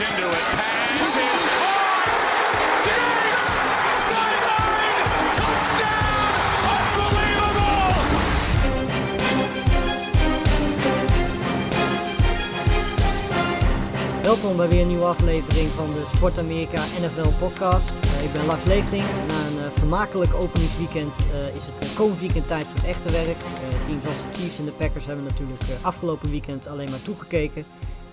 into it. Pass is caught. Diggs! Sideline! Touchdown! Unbelievable! Welkom bij weer een nieuwe aflevering van de Sport Amerika NFL podcast. Eh, ik ben Lars Leefting. Na een eh, vermakelijk openingsweekend eh, is het komend weekend tijd voor het echte werk. Teams als de Chiefs en de Packers hebben natuurlijk afgelopen weekend alleen maar toegekeken.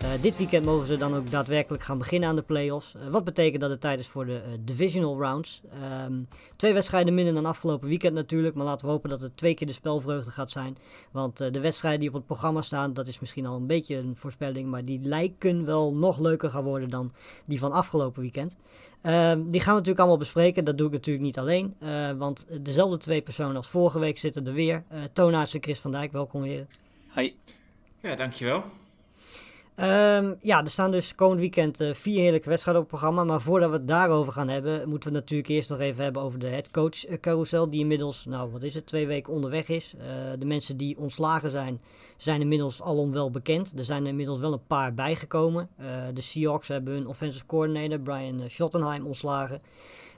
Eh, dit weekend mogen ze dan ook daadwerkelijk gaan beginnen aan de playoffs. Eh, wat betekent dat het tijd is voor de eh, divisional rounds. Ehm, twee wedstrijden minder dan afgelopen weekend natuurlijk. Maar laten we hopen dat het twee keer de spelvreugde gaat zijn. Want eh, de wedstrijden die op het programma staan, dat is misschien al een beetje een voorspelling. Maar die lijken wel nog leuker gaan worden dan die van afgelopen weekend. Ehm, die gaan we natuurlijk allemaal bespreken. Dat doe ik natuurlijk niet alleen. eh, want dezelfde twee personen als vorige week zitten er weer. Uh, en Chris van Dijk, welkom weer. Hi. Ja, dankjewel. Um, ja, er staan dus komend weekend uh, vier heerlijke wedstrijden op het programma. Maar voordat we het daarover gaan hebben, moeten we het natuurlijk eerst nog even hebben over de headcoach carousel. Die inmiddels, nou wat is het, twee weken onderweg is. Uh, de mensen die ontslagen zijn, zijn inmiddels alom wel bekend. Er zijn er inmiddels wel een paar bijgekomen. De Seahawks hebben hun offensive coordinator Brian Schottenheim ontslagen.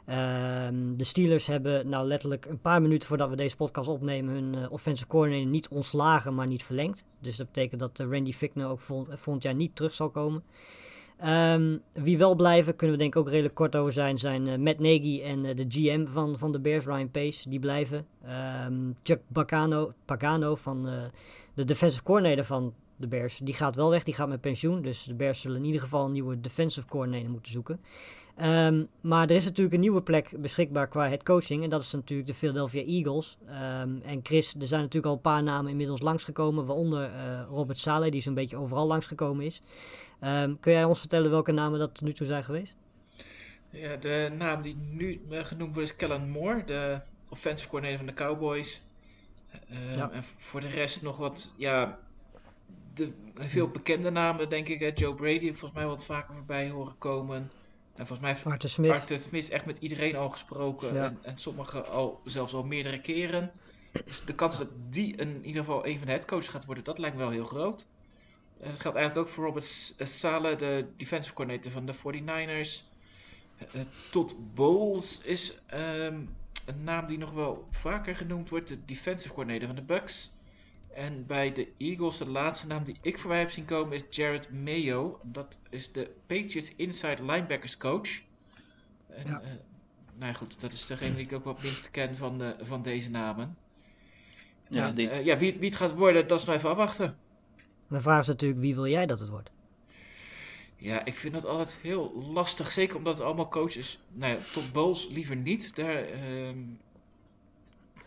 Um, de Steelers hebben nou letterlijk een paar minuten voordat we deze podcast opnemen hun uh, offensive coordinator niet ontslagen, maar niet verlengd. Dus dat betekent dat uh, Randy Fickner ook vol, volgend jaar niet terug zal komen. Um, wie wel blijven, kunnen we denk ik ook redelijk kort over zijn, zijn Matt Nagy en de GM van, van de Bears, Ryan Pace, die blijven. Um, Chuck Pagano, Pagano van de defensive coordinator van de Bears, die gaat wel weg, die gaat met pensioen. Dus de Bears zullen in ieder geval een nieuwe defensive coordinator moeten zoeken. Um, maar er is natuurlijk een nieuwe plek beschikbaar qua head coaching. En dat is natuurlijk de Philadelphia Eagles. Um, en Chris, er zijn natuurlijk al een paar namen inmiddels langsgekomen. Waaronder uh, Robert Saleh, die zo'n beetje overal langsgekomen is. Um, kun jij ons vertellen welke namen dat nu toe zijn geweest? Ja, de naam die nu genoemd wordt is Kellen Moore, de offensive coordinator van de Cowboys. Ja. En voor de rest nog wat, ja, de, veel bekende namen, denk ik. Hè. Joe Brady volgens mij wat vaker voorbij horen komen. En volgens mij heeft Arthur Smith. Arthur Smith echt met iedereen al gesproken. Ja. En, en sommigen al, zelfs al meerdere keren. Dus de kans dat die in ieder geval een van de headcoaches gaat worden, dat lijkt wel heel groot. En dat geldt eigenlijk ook voor Robert Sala, de defensive coordinator van de 49ers. Uh, Todd Bowles is um, een naam die nog wel vaker genoemd wordt. De defensive coordinator van de Bucks. En bij de Eagles, de laatste naam die ik voorbij heb zien komen, is Jared Mayo. Dat is de Patriots inside linebackers coach. En, ja. Uh, nou ja, goed, dat is degene die ik ook wat minst ken van, de, van deze namen. Ja, en, uh, ja wie, wie het gaat worden, dat is nog even afwachten. De vraag is natuurlijk, wie wil jij dat het wordt? Ja, ik vind dat altijd heel lastig. Zeker omdat het allemaal coaches... Nou ja, tot Bowles liever niet. Daar... Uh,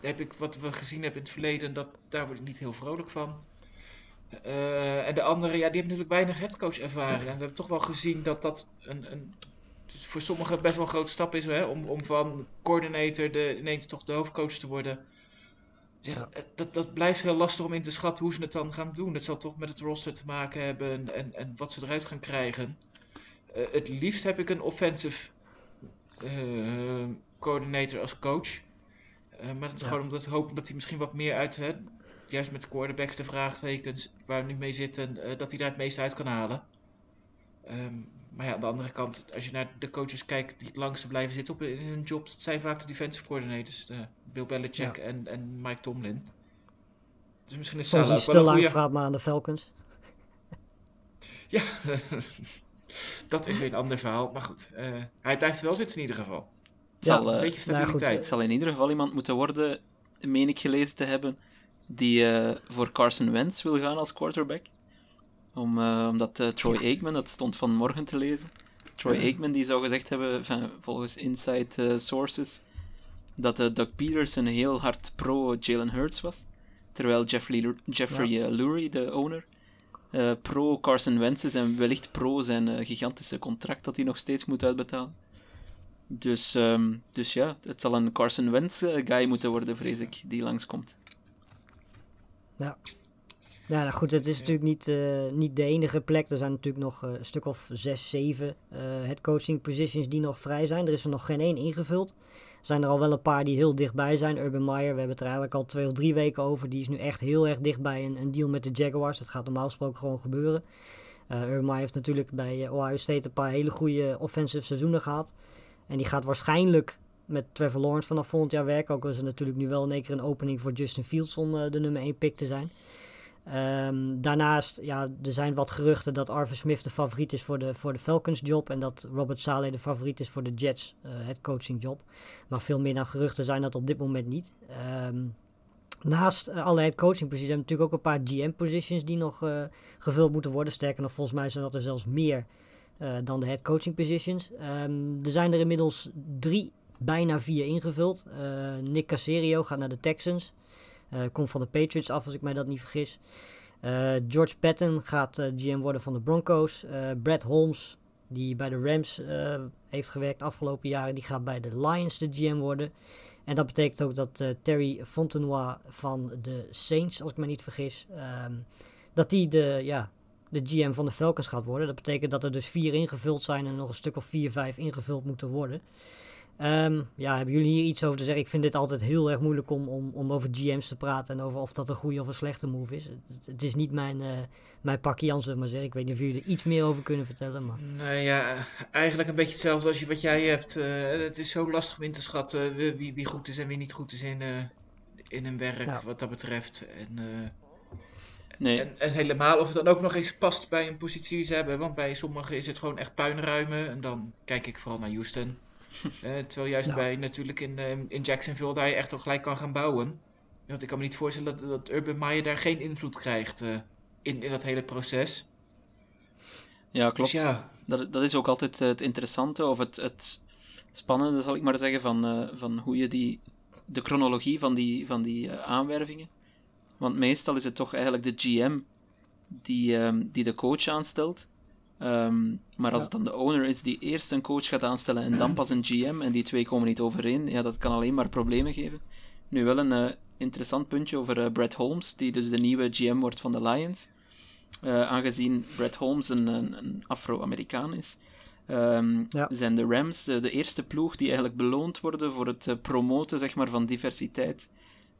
heb ik wat we gezien hebben in het verleden, dat, daar word ik niet heel vrolijk van. Uh, en de andere, ja, die hebben natuurlijk weinig headcoach ervaring. En we hebben toch wel gezien dat dat een, een voor sommigen best wel een grote stap is, hè, om, om van coördinator de, ineens toch de hoofdcoach te worden. Ja, dat, dat blijft heel lastig om in te schatten hoe ze het dan gaan doen. Dat zal toch met het roster te maken hebben en, en wat ze eruit gaan krijgen. Uh, het liefst heb ik een offensive uh, coördinator als coach. Uh, maar dat is ja. gewoon omdat we hopen dat hij misschien wat meer uit, hè, juist met de quarterbacks, de vraagtekens waar we nu mee zitten, uh, dat hij daar het meeste uit kan halen. Um, maar ja, aan de andere kant, als je naar de coaches kijkt die het langste blijven zitten op, in hun job, dat zijn vaak de defensive coordinators, de Bill Belichick ja. en, en Mike Tomlin. Dus misschien is Soms is te lang goeie... vraag maar aan de Falcons. ja, dat is weer een ander verhaal. Maar goed, uh, hij blijft wel zitten in ieder geval. Het zal, ja, een beetje stabiliteit. Nou, het zal in ieder geval iemand moeten worden, meen ik gelezen te hebben, die uh, voor Carson Wentz wil gaan als quarterback. Om, uh, omdat uh, Troy Aikman, dat stond vanmorgen te lezen, Troy Aikman die zou gezegd hebben, van, volgens inside sources, dat Doug Peterson heel hard pro Jalen Hurts was. Terwijl Jeffrey, Jeffrey ja. Lurie, de owner, pro Carson Wentz is en wellicht pro zijn gigantische contract dat hij nog steeds moet uitbetalen. Dus, um, dus ja, het zal een Carson Wentz uh, guy moeten worden, vrees ik, die langskomt. Ja. Ja, nou goed, het is natuurlijk niet, uh, niet de enige plek. Er zijn natuurlijk nog uh, een stuk of zes, zeven headcoaching positions die nog vrij zijn. Er is er nog geen één ingevuld. Er zijn er al wel een paar die heel dichtbij zijn. Urban Meyer, we hebben het er eigenlijk al twee of drie weken over. Die is nu echt heel erg dichtbij een, een deal met de Jaguars. Dat gaat normaal gesproken gewoon gebeuren. Uh, Urban heeft natuurlijk bij Ohio State een paar hele goede offensive seizoenen gehad. En die gaat waarschijnlijk met Trevor Lawrence vanaf volgend jaar werken. Ook was er natuurlijk nu wel in één keer een opening voor Justin Fields om de nummer 1 pick te zijn. Um, daarnaast, ja, er zijn wat geruchten dat Arthur Smith de favoriet is voor de, voor de Falcons job. En dat Robert Saleh de favoriet is voor de Jets, uh, het coaching job. Maar veel meer dan geruchten zijn dat op dit moment niet. Um, naast uh, alle head coaching posities hebben we natuurlijk ook een paar GM positions die nog gevuld moeten worden. Sterker nog, volgens mij zijn dat er zelfs meer dan de head coaching positions. Um, er zijn er inmiddels drie, bijna vier ingevuld. Nick Caserio gaat naar de Texans. Uh, komt van de Patriots af, als ik mij dat niet vergis. George Patton gaat GM worden van de Broncos. Brad Holmes, die bij de Rams heeft gewerkt afgelopen jaren, die gaat bij de Lions de GM worden. En dat betekent ook dat Terry Fontenoy van de Saints, als ik me niet vergis, um, dat die de, ja, de GM van de Falcons gaat worden. Dat betekent dat er dus vier ingevuld zijn en nog een stuk of vier, vijf ingevuld moeten worden. Um, ja, hebben jullie hier iets over te zeggen? Ik vind dit altijd heel erg moeilijk om, om, om over GM's te praten en over of dat een goede of een slechte move is. Het, het is niet mijn, uh, mijn pakje maar zeggen. Ik weet niet of jullie er iets meer over kunnen vertellen. Maar... Nou ja, eigenlijk een beetje hetzelfde als je, wat jij hebt. Uh, het is zo lastig om in te schatten wie, wie goed is en wie niet goed is in, uh, in een werk wat dat betreft. En, nee. en, en, helemaal of het dan ook nog eens past bij een positie die ze hebben. Want bij sommigen is het gewoon echt puinruimen. En dan kijk ik vooral naar Houston. Uh, terwijl juist nou. bij natuurlijk in, uh, in Jacksonville daar je echt al gelijk kan gaan bouwen. Want ik kan me niet voorstellen dat, dat Urban Meyer daar geen invloed krijgt uh, in, in dat hele proces. Ja, klopt. Dus ja. Dat, dat is ook altijd het interessante of het, het spannende, zal ik maar zeggen, van, van hoe je die, de chronologie van die, van die aanwervingen. Want meestal is het toch eigenlijk de GM die, um, die de coach aanstelt. Um, maar als ja. het dan de owner is die eerst een coach gaat aanstellen en dan pas een GM en die twee komen niet overeen, ja, dat kan alleen maar problemen geven. Nu wel een uh, interessant puntje over uh, Brad Holmes, die dus de nieuwe GM wordt van de Lions. Uh, aangezien Brad Holmes een, een, een Afro-Amerikaan is, um, ja. zijn de Rams de eerste ploeg die eigenlijk beloond worden voor het promoten zeg maar, van diversiteit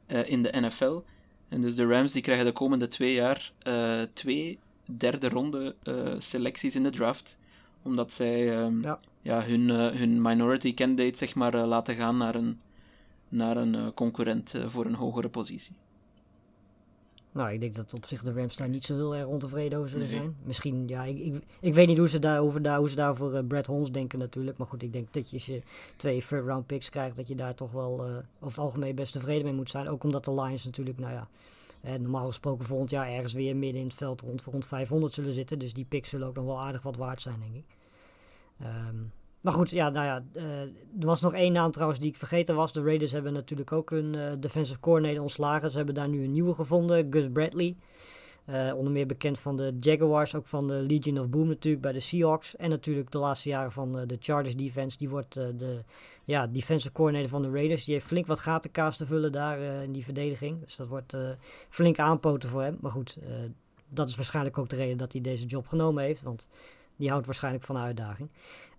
in de NFL. En dus de Rams die krijgen de komende twee jaar twee derde ronde uh, selecties in de draft. Omdat zij um, ja. ja. hun, uh, hun minority candidate zeg maar, laten gaan naar een, naar een concurrent voor een hogere positie. Nou, ik denk dat op zich de Rams daar niet zo heel erg ontevreden over zullen zijn. Misschien, ja, ik, ik, ik, weet niet hoe ze, daar, over, daar, hoe ze daar voor uh, Brad Holmes denken natuurlijk. Maar goed, ik denk dat je als je twee third round picks krijgt, dat je daar toch wel uh, over het algemeen best tevreden mee moet zijn. Ook omdat de Lions natuurlijk, nou ja, en normaal gesproken volgend jaar ergens weer midden in het veld rond, rond 500 zullen zitten. Dus die picks zullen ook nog wel aardig wat waard zijn, denk ik. Um, maar goed, ja, nou ja, uh, er was nog één naam trouwens die ik vergeten was. De Raiders hebben natuurlijk ook een uh, defensive coordinator ontslagen. Ze hebben daar nu een nieuwe gevonden, Gus Bradley. Uh, onder meer bekend van de Jaguars, ook van de Legion of Boom natuurlijk bij de Seahawks. En natuurlijk de laatste jaren van de Chargers defense. Die wordt de ja, defensive coordinator van de Raiders. Die heeft flink wat gatenkaas te vullen daar in die verdediging. Dus dat wordt flink aanpoten voor hem. Maar goed, dat is waarschijnlijk ook de reden dat hij deze job genomen heeft. Want die houdt waarschijnlijk van de uitdaging.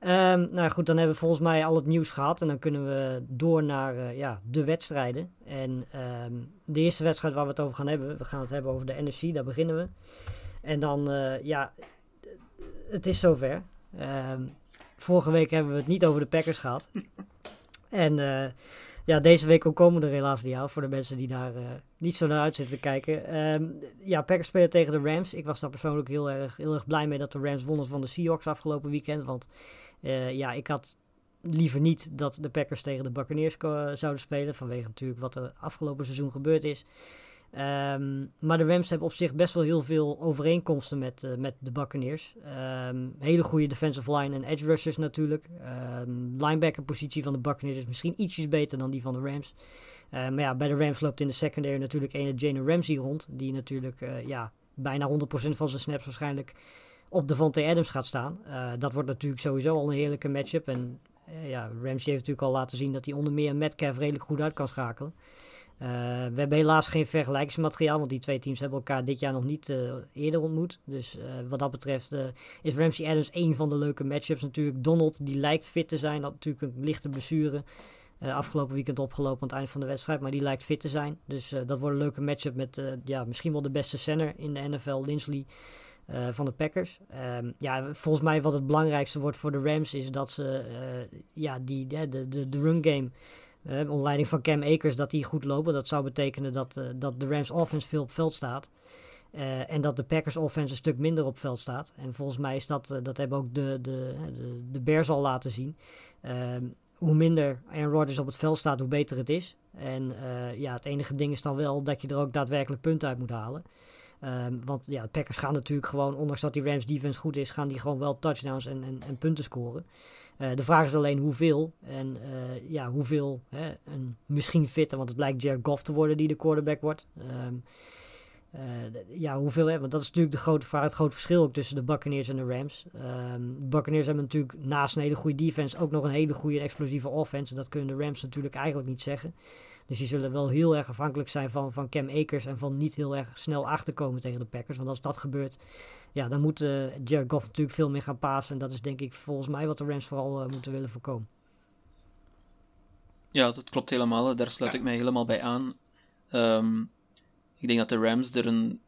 Um, nou goed, dan hebben we volgens mij al het nieuws gehad. En dan kunnen we door naar uh, ja, de wedstrijden. En um, de eerste wedstrijd waar we het over gaan hebben, we gaan het hebben over de NFC, daar beginnen we. En dan, uh, ja, het is zover. Um, vorige week hebben we het niet over de Packers gehad. en uh, ja, deze week ook komen er helaas niet aan voor de mensen die daar niet zo naar uit zitten te kijken. Um, ja, Packers spelen tegen de Rams. Ik was daar persoonlijk heel erg, heel erg blij mee dat de Rams wonnen van de Seahawks afgelopen weekend. Want uh, ja, ik had liever niet dat de Packers tegen de Buccaneers zouden spelen. Vanwege natuurlijk wat er afgelopen seizoen gebeurd is. Um, maar de Rams hebben op zich best wel heel veel overeenkomsten met, uh, met de Buccaneers. Um, hele goede defensive line en edge rushers natuurlijk. Um, linebacker positie van de Buccaneers is misschien ietsjes beter dan die van de Rams. Uh, maar ja, bij de Rams loopt in de secondary natuurlijk een Jane Ramsey rond. Die natuurlijk uh, ja, bijna 100% van zijn snaps waarschijnlijk op de Vontae Adams gaat staan. dat wordt natuurlijk sowieso al een heerlijke matchup. En ja, Ramsey heeft natuurlijk al laten zien dat hij onder meer Metcalf redelijk goed uit kan schakelen. We hebben helaas geen vergelijkingsmateriaal, want die twee teams hebben elkaar dit jaar nog niet eerder ontmoet. Dus wat dat betreft is Ramsey Adams een van de leuke matchups natuurlijk. Donald, die lijkt fit te zijn, had natuurlijk een lichte blessure afgelopen weekend opgelopen aan het einde van de wedstrijd, maar die lijkt fit te zijn. Dus dat wordt een leuke matchup met ja, misschien wel de beste center in de NFL, Lindsley. van de Packers. Ehm, ja, volgens mij wat het belangrijkste wordt voor de Rams is dat ze ja, die, de, de, de run game onder leiding van Cam Akers dat die goed lopen. Dat zou betekenen dat, dat de Rams offense veel op veld staat. Uh, en dat de Packers offense een stuk minder op veld staat. En volgens mij is dat, dat hebben ook de, de, de, de Bears al laten zien. Uh, hoe minder Aaron Rodgers op het veld staat, hoe beter het is. En uh, ja, het enige ding is dan wel dat je er ook daadwerkelijk punten uit moet halen. Um, want ja, de Packers gaan natuurlijk gewoon, ondanks dat die Rams defense goed is, gaan die gewoon wel touchdowns en, en, en punten scoren. Uh, de vraag is alleen hoeveel. En uh, ja, hoeveel, hè, een misschien fitter, want het lijkt Jared Goff te worden die de quarterback wordt. Um, ja, hoeveel hebben? Want dat is natuurlijk de grote vraag, het grote verschil ook tussen de Buccaneers en de Rams. Um, de Buccaneers hebben natuurlijk naast een hele goede defense ook nog een hele goede explosieve offense. Dat kunnen de Rams natuurlijk eigenlijk niet zeggen. Dus die zullen wel heel erg afhankelijk zijn van, van Cam Akers en van niet heel erg snel achterkomen tegen de Packers. Want als dat gebeurt, ja, dan moet uh, Jared Goff natuurlijk veel meer gaan pasen. En dat is denk ik volgens mij wat de Rams vooral uh, moeten willen voorkomen. Ja, dat klopt helemaal. Daar sluit ik mij helemaal bij aan. Um, ik denk dat de Rams er een,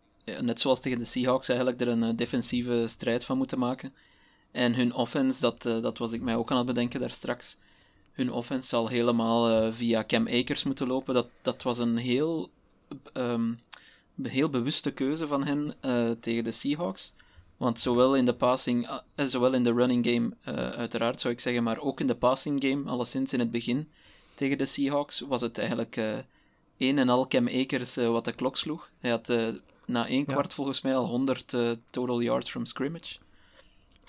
net zoals tegen de Seahawks eigenlijk, er een eh, defensieve strijd van moeten maken. En hun offense, dat, uh, dat was ik mij ook aan het bedenken daar straks. Hun offense zal helemaal uh, via Cam Akers moeten lopen. Dat, dat was een heel, um, heel bewuste keuze van hen tegen de Seahawks. Want zowel in de passing, uh, zowel in de running game, uiteraard zou ik zeggen, maar ook in de passing game, alleszins in het begin tegen de Seahawks, was het eigenlijk een en al Cam Akers uh, wat de klok sloeg. Hij had uh, na één kwart volgens mij al 100 uh, eh, total yards from scrimmage.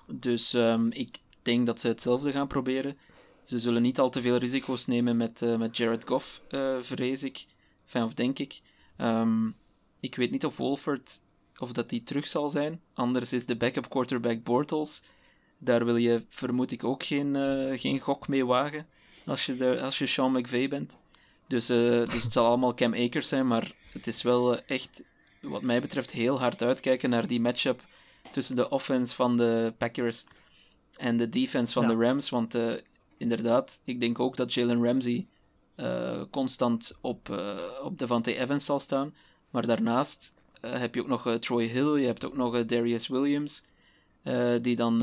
Dus um, ik denk dat ze hetzelfde gaan proberen. Ze zullen niet al te veel risico's nemen met, met Jared Goff, vrees ik. Enfin, of denk ik. Um, ik weet niet of Wolford of dat die terug zal zijn. Anders is de backup quarterback Bortles. Daar wil je, vermoed ik, ook geen, geen gok mee wagen als je, de, als je Sean McVay bent. Dus, uh, dus het zal allemaal Cam Akers zijn, maar het is wel uh, echt, wat mij betreft, heel hard uitkijken naar die matchup tussen de offense van de Packers en de defense van ja. de Rams. Want uh, inderdaad, ik denk ook dat Jalen Ramsey constant op, op Devante Evans zal staan. Maar daarnaast heb je ook nog Troy Hill, je hebt ook nog Darius Williams, die dan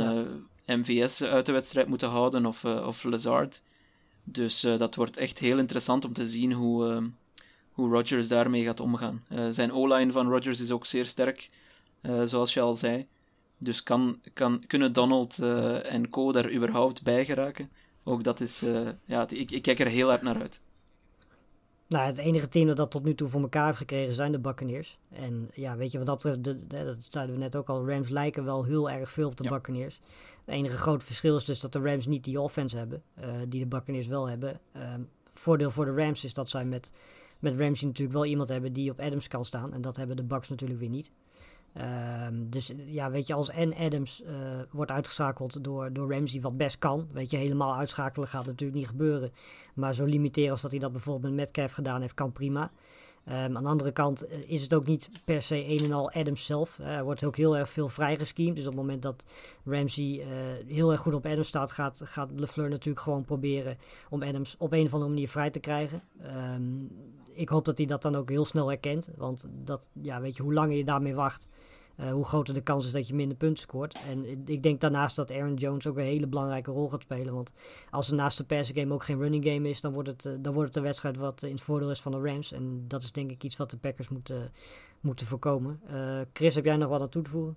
ja. MVS uit de wedstrijd moeten houden, of, of Lazard. Dus uh, dat wordt echt heel interessant om te zien hoe, uh, hoe Rodgers daarmee gaat omgaan. Uh, zijn O-line van Rodgers is ook zeer sterk, zoals je al zei. Dus kan, kan, kunnen Donald en Co daar überhaupt bij geraken? Ook dat is, ja, ik, ik kijk er heel hard naar uit. Nou, het enige team dat dat tot nu toe voor elkaar heeft gekregen zijn de Buccaneers. En ja, weet je, wat dat betreft, de, de, dat zeiden we net ook al, Rams lijken wel heel erg veel op de ja. Buccaneers. Het enige grote verschil is dus dat de Rams niet die offense hebben, uh, die de Buccaneers wel hebben. Um, voordeel voor de Rams is dat zij met, met Ramsey natuurlijk wel iemand hebben die op Adams kan staan. En dat hebben de Bucks natuurlijk weer niet. Um, dus ja, weet je, als en Adams uh, wordt uitgeschakeld door, door Ramsey, wat best kan. Weet je, helemaal uitschakelen gaat natuurlijk niet gebeuren. Maar zo limiteren als dat hij dat bijvoorbeeld met Metcalf gedaan heeft, kan prima. Um, aan de andere kant uh, is het ook niet per se een en al Adams zelf. Er wordt ook heel erg veel vrijgescheemd. Dus op het moment dat Ramsey heel erg goed op Adams staat, gaat, gaat LeFleur natuurlijk gewoon proberen om Adams op een of andere manier vrij te krijgen. Um, ik hoop dat hij dat dan ook heel snel herkent. Want dat, ja, weet je, hoe langer je daarmee wacht, uh, hoe groter de kans is dat je minder punten scoort. En ik denk daarnaast dat Aaron Jones ook een hele belangrijke rol gaat spelen. Want als er naast de passing game ook geen running game is, dan wordt het, uh, dan wordt het een wedstrijd wat in het voordeel is van de Rams. En dat is denk ik iets wat de Packers moeten, moeten voorkomen. Chris, heb jij nog wat aan toe te voegen?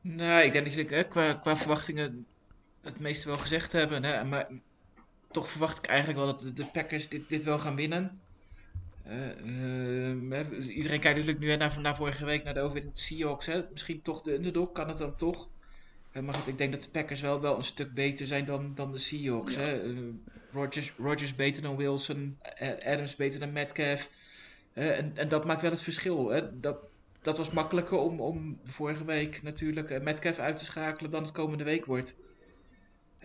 Nou, ik denk dat jullie qua, qua verwachtingen het meeste wel gezegd hebben. Hè? Maar toch verwacht ik eigenlijk wel dat de Packers dit, dit wel gaan winnen. Uh, iedereen kijkt natuurlijk nu naar, naar vorige week naar de overwinning Seahawks. Hè? Misschien toch de underdog, kan het dan toch? Uh, maar goed, ik denk dat de Packers wel, wel een stuk beter zijn dan, dan de Seahawks. Ja. Hè? Rodgers, Rodgers beter dan Wilson, Adams beter dan Metcalf. en, en dat maakt wel het verschil. Hè? Dat, dat was makkelijker om, om vorige week natuurlijk Metcalf uit te schakelen dan het komende week wordt.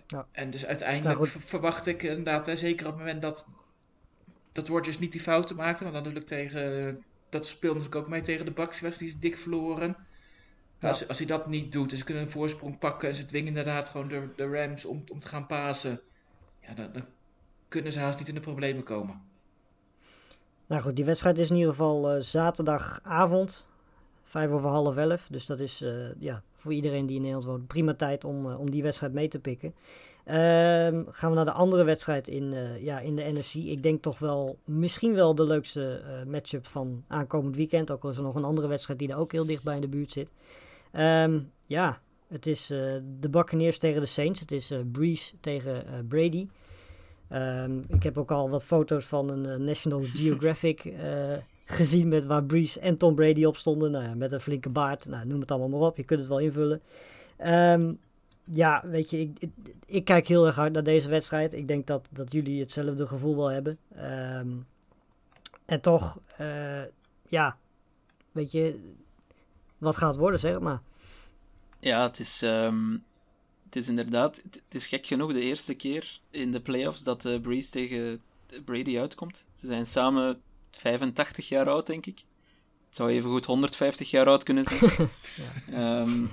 Ja. En dus uiteindelijk nou, verwacht ik inderdaad, hè, zeker op het moment dat, dat Rodgers niet die fouten maakte. Want dan natuurlijk tegen. Dat speelde natuurlijk ook mee tegen de Bucks. Die is dik verloren. Ja. Als, als hij dat niet doet, dus ze kunnen een voorsprong pakken en ze dwingen inderdaad gewoon de, de Rams om, om te gaan pasen. Ja, dan, dan kunnen ze haast niet in de problemen komen. Nou goed, die wedstrijd is in ieder geval uh, zaterdagavond. vijf over half elf. Dus dat is ja, voor iedereen die in Nederland woont prima tijd om, om die wedstrijd mee te pikken. Ehm, gaan we naar de andere wedstrijd in, ja, in de NFC. Ik denk toch wel misschien wel de leukste matchup van aankomend weekend. Ook al is er nog een andere wedstrijd die er ook heel dichtbij in de buurt zit. Ehm, ja, het is de Buccaneers tegen de Saints. Het is Breeze tegen Brady. Ehm, ik heb ook al wat foto's van een National Geographic uh, gezien met waar Breeze en Tom Brady op stonden. Nou ja, met een flinke baard. Nou, noem het allemaal maar op. Je kunt het wel invullen. Um, ja, weet je, ik, ik, ik, kijk heel erg uit naar deze wedstrijd. Ik denk dat, dat jullie hetzelfde gevoel wel hebben. Um, en toch, uh, ja, weet je, wat gaat het worden, zeg maar. Ja, het is, um, het is inderdaad, het is gek genoeg de eerste keer in de playoffs dat uh, Breeze tegen Brady uitkomt. Ze zijn samen 85 jaar oud, denk ik. Het zou even goed 150 jaar oud kunnen zijn. ja. um,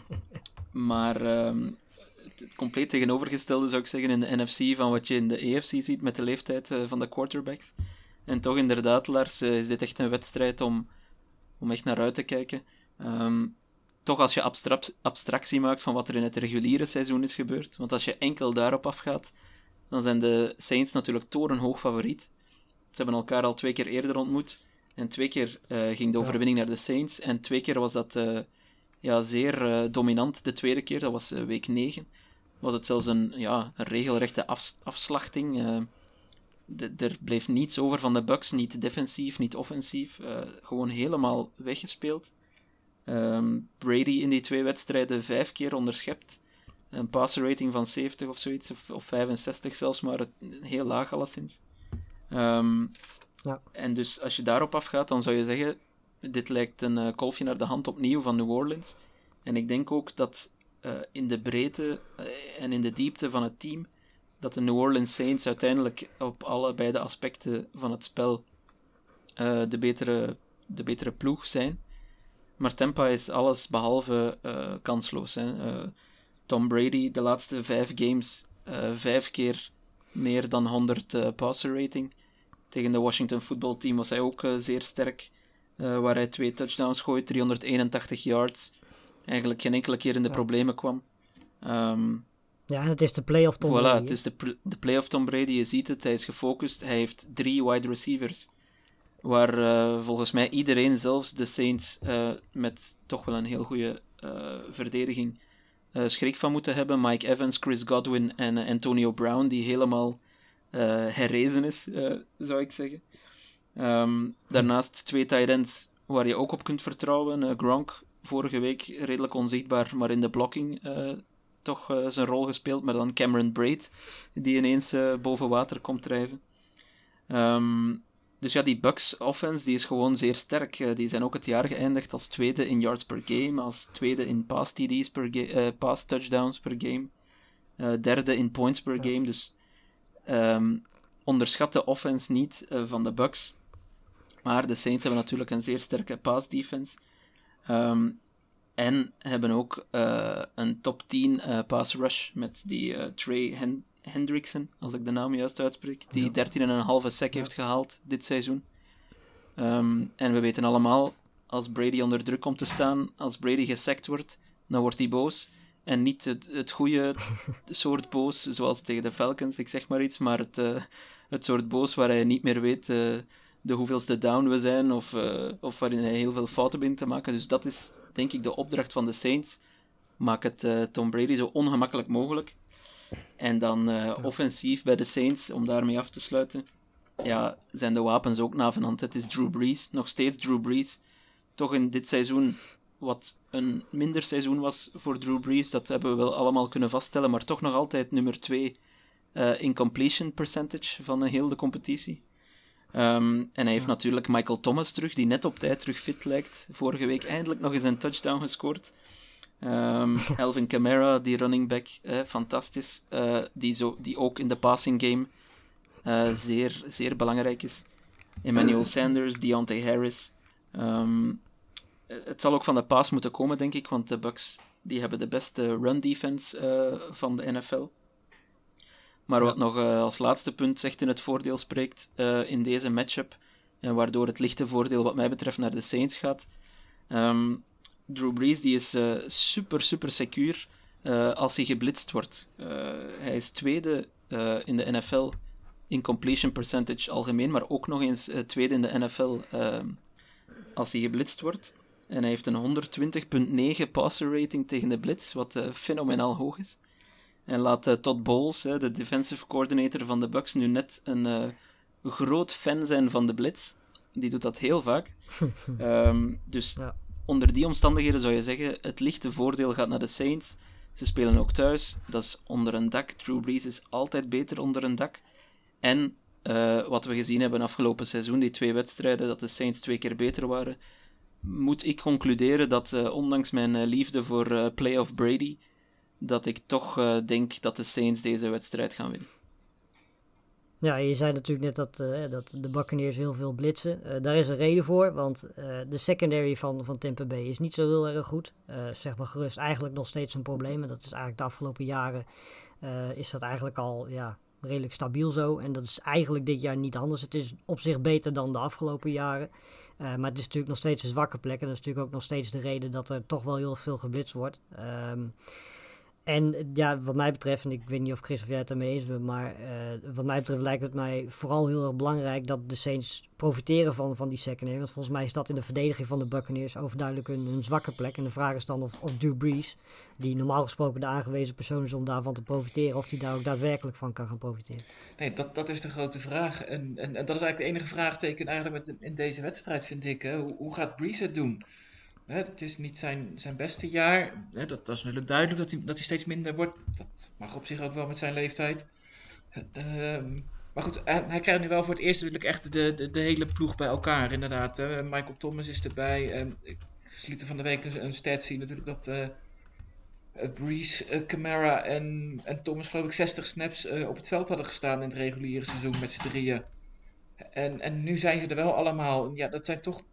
maar um, het compleet tegenovergestelde zou ik zeggen in de NFC van wat je in de AFC ziet met de leeftijd uh, van de quarterbacks. En toch inderdaad, Lars, uh, is dit echt een wedstrijd om, om echt naar uit te kijken. Um, toch als je abstractie maakt van wat er in het reguliere seizoen is gebeurd. Want als je enkel daarop afgaat, dan zijn de Saints natuurlijk torenhoog favoriet. Ze hebben elkaar al twee keer eerder ontmoet. En twee keer uh, ging de overwinning naar de Saints. En twee keer was dat uh, ja, zeer uh, dominant. De tweede keer, dat was week 9, was het zelfs een, ja, een regelrechte af, afslachting. De, er bleef niets over van de Bucks, niet defensief, niet offensief. gewoon helemaal weggespeeld. Um, Brady in die twee wedstrijden vijf keer onderschept. Een passer rating van 70 of zoiets, of, of 65 zelfs, maar het, heel laag alleszins. Um, ja. En dus als je daarop afgaat, dan zou je zeggen: dit lijkt een uh, kolfje naar de hand opnieuw van New Orleans. En ik denk ook dat uh, in de breedte uh, en in de diepte van het team, dat de New Orleans Saints uiteindelijk op allebei de aspecten van het spel de, betere, de betere ploeg zijn. Maar Tampa is alles behalve kansloos. Hè. Tom Brady, de laatste vijf games, vijf keer meer dan 100 passer rating. Tegen de Washington Football Team was hij ook zeer sterk. waar hij twee touchdowns gooit, 381 yards. Eigenlijk geen enkele keer in de ja. problemen kwam. Um, ja, het is de playoff Tom voilà, Brady. het is de, de playoff Tom Brady. Je ziet het, hij is gefocust. Hij heeft drie wide receivers. Waar uh, volgens mij iedereen, zelfs de Saints, uh, met toch wel een heel goede uh, verdediging, schrik van moeten hebben. Mike Evans, Chris Godwin en Antonio Brown, die helemaal herrezen is, zou ik zeggen. Um, daarnaast twee tight ends waar je ook op kunt vertrouwen. Gronk, vorige week redelijk onzichtbaar, maar in de blocking toch zijn rol gespeeld. Maar dan Cameron Braid, die ineens boven water komt drijven. Um, dus ja, die Bucks offense die is gewoon zeer sterk. Die zijn ook het jaar geëindigd als tweede in yards per game, als tweede in pass TD's per uh, pass touchdowns per game, derde in points per game. Dus um, onderschat de offense niet van de Bucks. Maar de Saints hebben natuurlijk een zeer sterke pass defense. Um, en hebben ook een top 10 pass rush met die Trey Hen Hendrickson, als ik de naam juist uitspreek, die ja. 13,5 sec heeft gehaald dit seizoen. Um, en we weten allemaal, als Brady onder druk komt te staan, als Brady gesekt wordt, dan wordt hij boos. En niet het, het goede soort boos, zoals tegen de Falcons, ik zeg maar iets, maar het, uh, het soort boos waar hij niet meer weet uh, de hoeveelste down we zijn, of, uh, of waarin hij heel veel fouten begint te maken. Dus dat is, denk ik, de opdracht van de Saints. Maak het Tom Brady zo ongemakkelijk mogelijk. En dan uh, offensief bij de Saints, om daarmee af te sluiten, ja, zijn de wapens ook navenant. Het is Drew Brees, nog steeds Drew Brees. Toch in dit seizoen, wat een minder seizoen was voor Drew Brees, dat hebben we wel allemaal kunnen vaststellen, maar toch nog altijd nummer 2 uh, in completion percentage van heel de competitie. Um, en hij heeft natuurlijk Michael Thomas terug, die net op tijd terug fit lijkt. Vorige week eindelijk nog eens een touchdown gescoord. Um, Elvin Kamara, die running back, eh, fantastisch. Uh, die, zo, die ook in de passing game uh, zeer, zeer belangrijk is. Emmanuel Sanders, Deontay Harris. Um, het zal ook van de pass moeten komen, denk ik, want de Bucks die hebben de beste run defense van de NFL. Maar wat nog als laatste punt zegt in het voordeel spreekt in deze matchup, en waardoor het lichte voordeel wat mij betreft naar de Saints gaat. Um, Drew Brees die is uh, super, super secuur als hij geblitst wordt. Hij is tweede in de NFL in completion percentage algemeen, maar ook nog eens tweede in de NFL als hij geblitst wordt. En hij heeft een 120.9 passer rating tegen de blitz, wat fenomenaal hoog is. En laat Todd Bowles, de defensive coordinator van de Bucks, nu net een groot fan zijn van de blitz. Die doet dat heel vaak. um, dus ja. onder die omstandigheden zou je zeggen: het lichte voordeel gaat naar de Saints. Ze spelen ook thuis. Dat is onder een dak. True Breeze is altijd beter onder een dak. En uh, wat we gezien hebben afgelopen seizoen, die twee wedstrijden, dat de Saints twee keer beter waren, moet ik concluderen dat, uh, ondanks mijn uh, liefde voor Playoff Brady, dat ik toch denk dat de Saints deze wedstrijd gaan winnen. Ja, je zei natuurlijk net dat, uh, dat de Buccaneers heel veel blitsen. Uh, daar is een reden voor, want de secondary van, van Tampa Bay is niet zo heel erg goed. zeg maar gerust eigenlijk nog steeds een probleem. En dat is eigenlijk de afgelopen jaren is dat eigenlijk al ja, redelijk stabiel zo. En dat is eigenlijk dit jaar niet anders. Het is op zich beter dan de afgelopen jaren. maar het is natuurlijk nog steeds een zwakke plek. En dat is natuurlijk ook nog steeds de reden dat er toch wel heel veel geblitst wordt. Um, en ja, wat mij betreft, en ik weet niet of Chris of jij het ermee eens bent, maar uh, wat mij betreft lijkt het mij vooral heel erg belangrijk dat de Saints profiteren van, van die secondary. Want volgens mij is dat in de verdediging van de Buccaneers overduidelijk een, een zwakke plek. En de vraag is dan of, of Drew Brees, die normaal gesproken de aangewezen persoon is om daarvan te profiteren, of die daar ook daadwerkelijk van kan gaan profiteren. Nee, dat, dat is de grote vraag. En, en, dat is eigenlijk de enige vraagteken eigenlijk in deze wedstrijd, vind ik. Hè. Hoe, hoe gaat Brees het doen? Het is niet zijn, zijn beste jaar. dat, dat, is natuurlijk duidelijk dat hij, dat hij steeds minder wordt. Dat mag op zich ook wel met zijn leeftijd. Ehm, maar goed, hij, krijgt nu wel voor het eerst natuurlijk echt de, de, de hele ploeg bij elkaar, inderdaad. Michael Thomas is erbij. Um, ik liet van de week een, een stat zien natuurlijk dat uh, Breeze, uh, Camara en, en Thomas geloof ik 60 snaps op het veld hadden gestaan in het reguliere seizoen met z'n drieën. En, en nu zijn ze er wel allemaal. Ja, dat zijn toch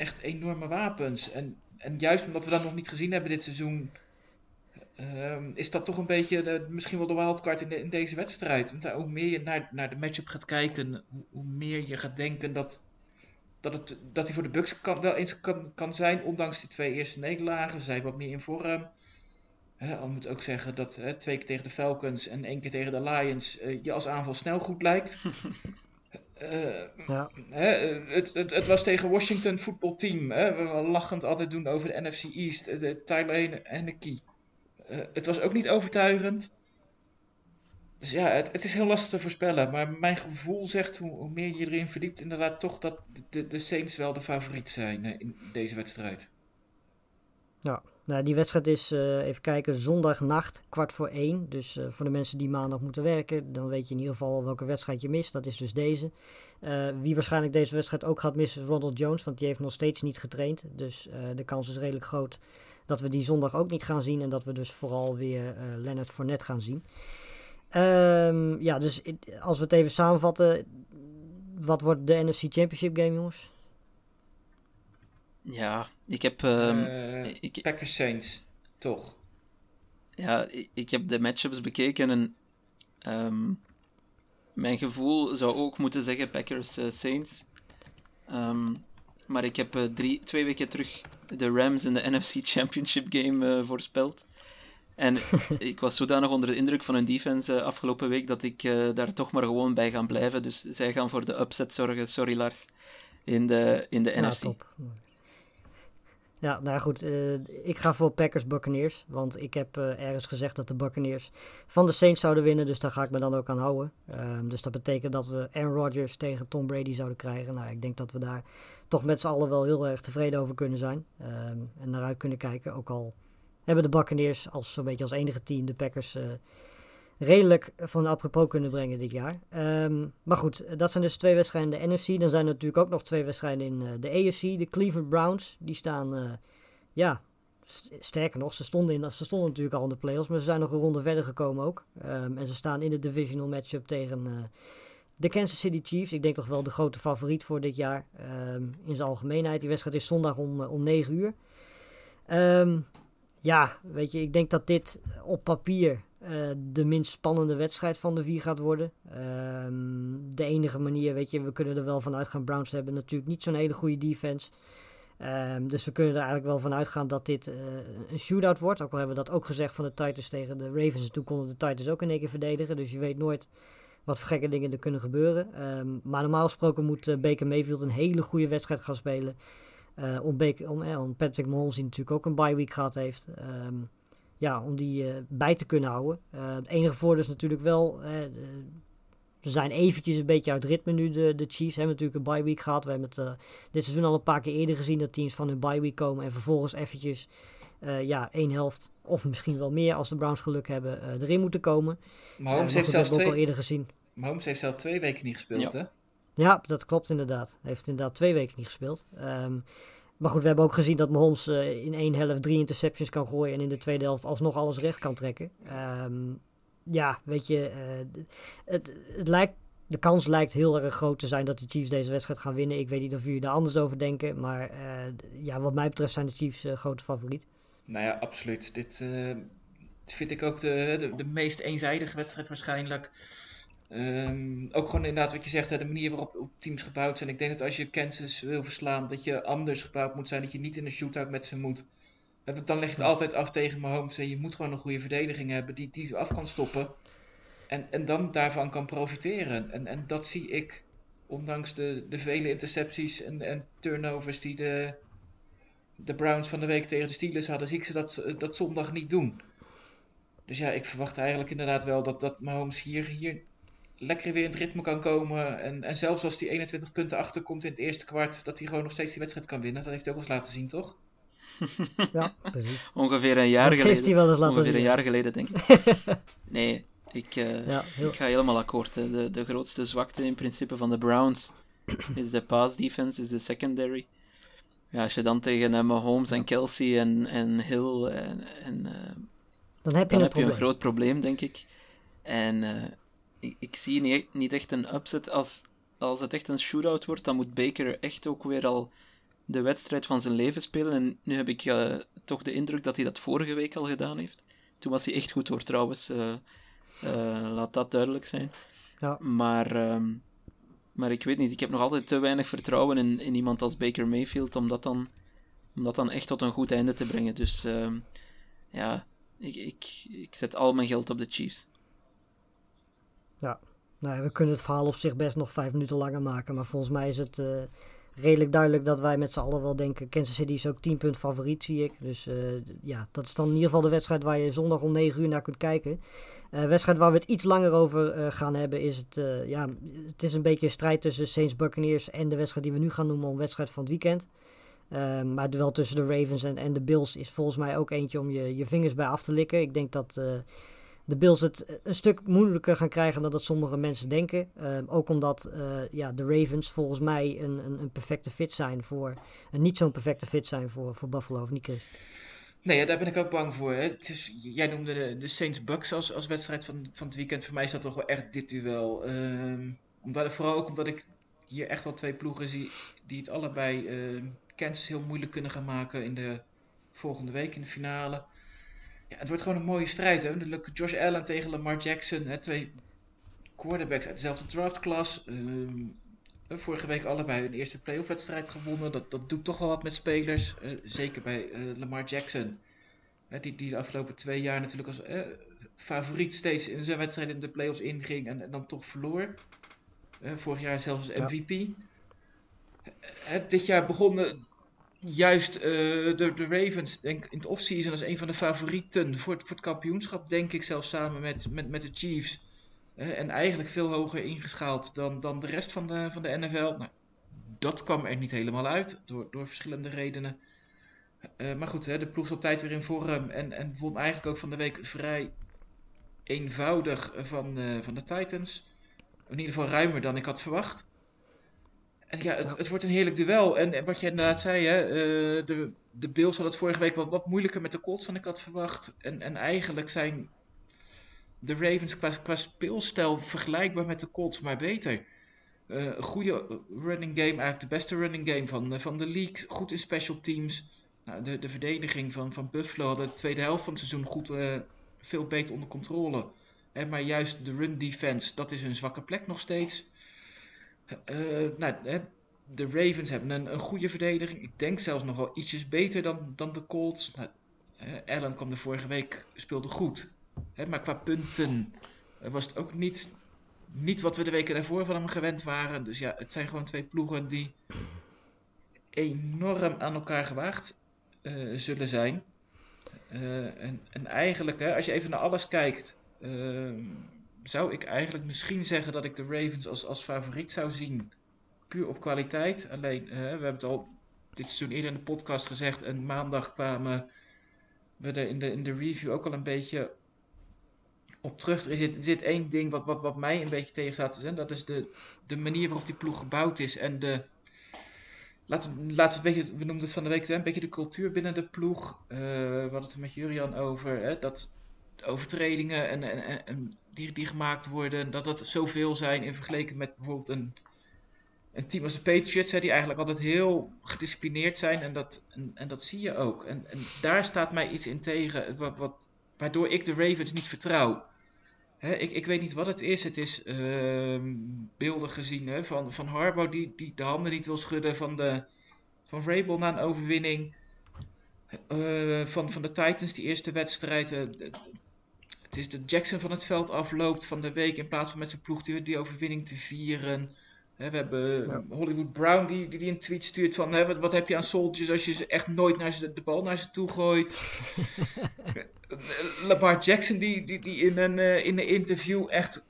echt enorme wapens. En, en juist omdat we dat nog niet gezien hebben dit seizoen, ehm, is dat toch een beetje misschien wel de wildcard in, in deze wedstrijd. Want hoe meer je naar, naar de matchup gaat kijken, hoe, meer je gaat denken dat, dat, het, dat hij voor de Bucks kan, wel eens kan, kan zijn, ondanks die twee eerste nederlagen. Zijn wat meer in vorm. He, al moet ook zeggen dat twee keer tegen de Falcons en één keer tegen de Lions uh, je als aanval snel goed lijkt. Uh, ja. hè, het, het, het, was tegen Washington voetbalteam. Hè, we lachend altijd doen over de NFC East. De Tyler en de Key. Uh, het was ook niet overtuigend. Dus ja, het, het, is heel lastig te voorspellen. Maar mijn gevoel zegt, hoe, hoe meer je erin verdiept, inderdaad toch dat de, de Saints wel de favoriet zijn in deze wedstrijd. Ja, nou, die wedstrijd is, uh, even kijken, zondagnacht, kwart voor één. Dus uh, voor de mensen die maandag moeten werken, dan weet je in ieder geval welke wedstrijd je mist. Dat is dus deze. Uh, wie waarschijnlijk deze wedstrijd ook gaat missen is Ronald Jones, want die heeft nog steeds niet getraind. Dus de kans is redelijk groot dat we die zondag ook niet gaan zien. En dat we dus vooral weer Leonard Fournette gaan zien. Um, ja, dus als we het even samenvatten, wat wordt de NFC Championship game, jongens? Ja, ik heb... Uh, ik, Packers Saints, toch? Ja, ik, ik, heb de matchups bekeken en um, mijn gevoel zou ook moeten zeggen Packers uh, Saints. Um, maar ik heb uh, drie, twee weken terug de Rams in de NFC Championship game voorspeld. En ik was zodanig onder de indruk van hun defense afgelopen week dat ik daar toch maar gewoon bij ga blijven. Dus zij gaan voor de upset zorgen. Sorry Lars. In de, in de ja, NFC. Top. Ja, nou goed, uh, ik ga voor Packers Buccaneers. Want ik heb uh, ergens gezegd dat de Buccaneers van de Saints zouden winnen. Dus daar ga ik me dan ook aan houden. Um, dus dat betekent dat we Aaron Rodgers tegen Tom Brady zouden krijgen. Nou, ik denk dat we daar toch met z'n allen wel heel erg tevreden over kunnen zijn. Um, en naar uit kunnen kijken. Ook al hebben de Buccaneers als zo'n beetje als enige team de Packers uh, redelijk van apropos kunnen brengen dit jaar. Um, maar goed, dat zijn dus twee wedstrijden in de NFC. Dan zijn er natuurlijk ook nog twee wedstrijden in uh, de AFC. De Cleveland Browns, die staan, uh, ja, st sterker nog, ze stonden, in, ze stonden natuurlijk al in de playoffs, maar ze zijn nog een ronde verder gekomen ook. Um, en ze staan in de divisional matchup tegen uh, de Kansas City Chiefs. Ik denk toch wel de grote favoriet voor dit jaar um, in zijn algemeenheid. Die wedstrijd is zondag om, om 9 uur. ja, weet je, ik denk dat dit op papier uh, de minst spannende wedstrijd van de vier gaat worden. Um, de enige manier, weet je, we kunnen er wel van uitgaan. Browns hebben natuurlijk niet zo'n hele goede defense. Ehm, dus we kunnen er eigenlijk wel van uitgaan dat dit een shootout wordt. Ook al hebben we dat ook gezegd van de Titans tegen de Ravens. toen konden de Titans ook in één keer verdedigen. Dus je weet nooit wat voor gekke dingen er kunnen gebeuren. Ehm, maar normaal gesproken moet Baker Mayfield een hele goede wedstrijd gaan spelen. om, Baker, om, Patrick Mahomes, die natuurlijk ook een bye week gehad heeft. Ehm, ja, om die bij te kunnen houden. het enige voordeel is natuurlijk wel ze zijn eventjes een beetje uit ritme nu, de, de Chiefs. Hebben natuurlijk een bye week gehad. We hebben het uh, dit seizoen al een paar keer eerder gezien dat teams van hun bye week komen. En vervolgens eventjes uh, ja, één helft of misschien wel meer als de Browns geluk hebben uh, erin moeten komen. Mahomes heeft zelfs twee... ook al eerder gezien. Mahomes heeft zelf twee weken niet gespeeld, ja. hè? Ja, dat klopt inderdaad. Hij heeft inderdaad twee weken niet gespeeld. Um, maar goed, we hebben ook gezien dat Mahomes in één helft drie interceptions kan gooien en in de tweede helft alsnog alles recht kan trekken. Um, ja, weet je, uh, het, het lijkt, de kans lijkt heel erg groot te zijn dat de Chiefs deze wedstrijd gaan winnen. Ik weet niet of jullie daar anders over denken, maar uh, ja, wat mij betreft zijn de Chiefs grote favoriet. Nou ja, absoluut. Dit vind ik ook de, de, meest eenzijdige wedstrijd waarschijnlijk. Um, ook gewoon inderdaad wat je zegt, hè, de manier waarop op teams gebouwd zijn. Ik denk dat als je Kansas wil verslaan, dat je anders gebouwd moet zijn. Dat je niet in een shootout met ze moet. Dan leg je het altijd af tegen Mahomes. Je moet gewoon een goede verdediging hebben die, die af kan stoppen. En, en dan daarvan kan profiteren. En, en dat zie ik, ondanks de, de vele intercepties en, en turnovers die de, de Browns van de week tegen de Steelers hadden, zie ik ze dat, dat zondag niet doen. Dus ja, ik verwacht eigenlijk inderdaad wel dat, dat Mahomes hier, hier lekker weer in het ritme kan komen. En, en zelfs als hij 21 punten achterkomt in het eerste kwart, dat hij gewoon nog steeds die wedstrijd kan winnen. Dat heeft hij ook eens laten zien, toch? Ja, precies. Ongeveer een jaar dat geleden. Heeft hij wel eens laten Ongeveer zien. een jaar geleden, denk ik. nee, ik, uh, ja, heel... ik ga helemaal akkoord. Hè. De, de grootste zwakte in principe van de Browns is de pass defense, is de secondary. Ja, als je dan tegen uh, Mahomes en Kelsey en, en Hill en, en uh, dan heb je, dan een, heb probleem. je een groot probleem, denk ik. En ik, ik, zie niet, niet echt een upset. Als, als het echt een shootout wordt, dan moet Baker echt ook weer al de wedstrijd van zijn leven spelen. En nu heb ik uh, toch de indruk dat hij dat vorige week al gedaan heeft. Toen was hij echt goed hoor, trouwens. Uh, uh, laat dat duidelijk zijn. Ja. Maar, um, maar ik weet niet, ik heb nog altijd te weinig vertrouwen in, in iemand als Baker Mayfield om dat dan, om dat dan echt tot een goed einde te brengen. Dus um, ja, ik, ik, ik zet al mijn geld op de Chiefs. Ja, nou, we kunnen het verhaal op zich best nog vijf minuten langer maken. Maar volgens mij is het redelijk duidelijk dat wij met z'n allen wel denken... Kansas City is ook 10 punt favoriet, zie ik. Dus uh, ja, dat is dan in ieder geval de wedstrijd waar je zondag om 9 uur naar kunt kijken. Uh, wedstrijd waar we het iets langer over gaan hebben is het... ja, het is een beetje een strijd tussen Saints Buccaneers en de wedstrijd die we nu gaan noemen... om wedstrijd van het weekend. maar het duel tussen de Ravens en, en de Bills is volgens mij ook eentje om je, je vingers bij af te likken. Ik denk dat de Bills het een stuk moeilijker gaan krijgen dan dat sommige mensen denken. Uh, ook omdat uh, ja, de Ravens volgens mij een, een, een, perfecte fit zijn voor. Een niet zo'n perfecte fit zijn voor, voor Buffalo, of niet? Nee, ja, daar ben ik ook bang voor. Hè. Het is, jij noemde de, de Saints Bucks als, als wedstrijd van, van het weekend. Voor mij is dat toch wel echt dit duel. Um, omdat, vooral ook omdat ik hier echt wel twee ploegen zie die het allebei uh, heel moeilijk kunnen gaan maken in de volgende week in de finale. Ja, het wordt gewoon een mooie strijd. Hè? Josh Allen tegen Lamar Jackson. Hè? Twee quarterbacks uit dezelfde draftklas. Um, vorige week allebei hun eerste playoff wedstrijd gewonnen. Dat, dat doet toch wel wat met spelers. Uh, zeker bij uh, Lamar Jackson. Hè, die, die de afgelopen twee jaar natuurlijk als uh, favoriet steeds in zijn wedstrijd in de playoffs inging. En, en dan toch verloor. vorig jaar zelfs MVP. Ja. dit jaar begonnen juist uh, de, Ravens denk, in het offseason als een van de favorieten voor het, voor het kampioenschap, denk ik zelfs samen met, met, met de Chiefs. En eigenlijk veel hoger ingeschaald dan, dan de rest van de, van de NFL. Nou, dat kwam er niet helemaal uit, door, door verschillende redenen. Uh, maar goed, hè, de ploeg is op tijd weer in vorm en, en won eigenlijk ook van de week vrij eenvoudig van, van de Titans. In ieder geval ruimer dan ik had verwacht. En ja, het, het, wordt een heerlijk duel. En, en wat je inderdaad zei, hè, uh, de, de Bills hadden het vorige week wat, wat moeilijker met de Colts dan ik had verwacht. En, en eigenlijk zijn de Ravens qua, qua speelstijl vergelijkbaar met de Colts, maar beter. Uh, een goede running game, eigenlijk de beste running game van, van de league. Goed in special teams. Nou, de, de verdediging van, van Buffalo had de tweede helft van het seizoen goed, uh, veel beter onder controle. En maar juist de run defense, dat is hun zwakke plek nog steeds. Uh, nou, de Ravens hebben een, een goede verdediging. Ik denk zelfs nog wel ietsjes beter dan, dan de Colts. Nou, Allen kwam de vorige week, speelde goed. Maar qua punten was het ook niet, niet wat we de weken daarvoor van hem gewend waren. Dus ja, het zijn gewoon twee ploegen die enorm aan elkaar gewaagd uh, zullen zijn. En, en, eigenlijk, hè, als je even naar alles kijkt, uh, zou ik eigenlijk misschien zeggen dat ik de Ravens als, als favoriet zou zien. Puur op kwaliteit. Alleen, we hebben het al dit seizoen eerder in de podcast gezegd. En maandag kwamen we er in de, in de review ook al een beetje op terug. Er zit, er één ding wat, wat, wat mij een beetje tegenstaat. En dat is de, de manier waarop die ploeg gebouwd is. En de. Laten, laten we een beetje. We noemden het van de week. Hè, een beetje de cultuur binnen de ploeg. Uh, we hadden het met Jurian over. Hè, dat overtredingen en, en, en, die, die gemaakt worden. Dat dat zoveel zijn in vergelijking met bijvoorbeeld een. Een team als de Patriots, hè, die eigenlijk altijd heel gedisciplineerd zijn. En dat, en, dat zie je ook. En, en daar staat mij iets in tegen. Wat, wat, waardoor ik de Ravens niet vertrouw. Hè, ik, ik weet niet wat het is. Het is uh, beelden gezien hè, van, van Harbo die, die de handen niet wil schudden. Van, de, van Vrabel na een overwinning. Uh, van, van de Titans, die eerste wedstrijd. Uh, het is de Jackson van het veld afloopt van de week. In plaats van met zijn ploeg die, die overwinning te vieren. We hebben ja. Hollywood Brown die, die, een tweet stuurt van... Wat, wat heb je aan soldiers als je ze echt nooit naar ze, de bal naar ze toe gooit. Lamar Jackson die, die, die in, een, uh, in een interview echt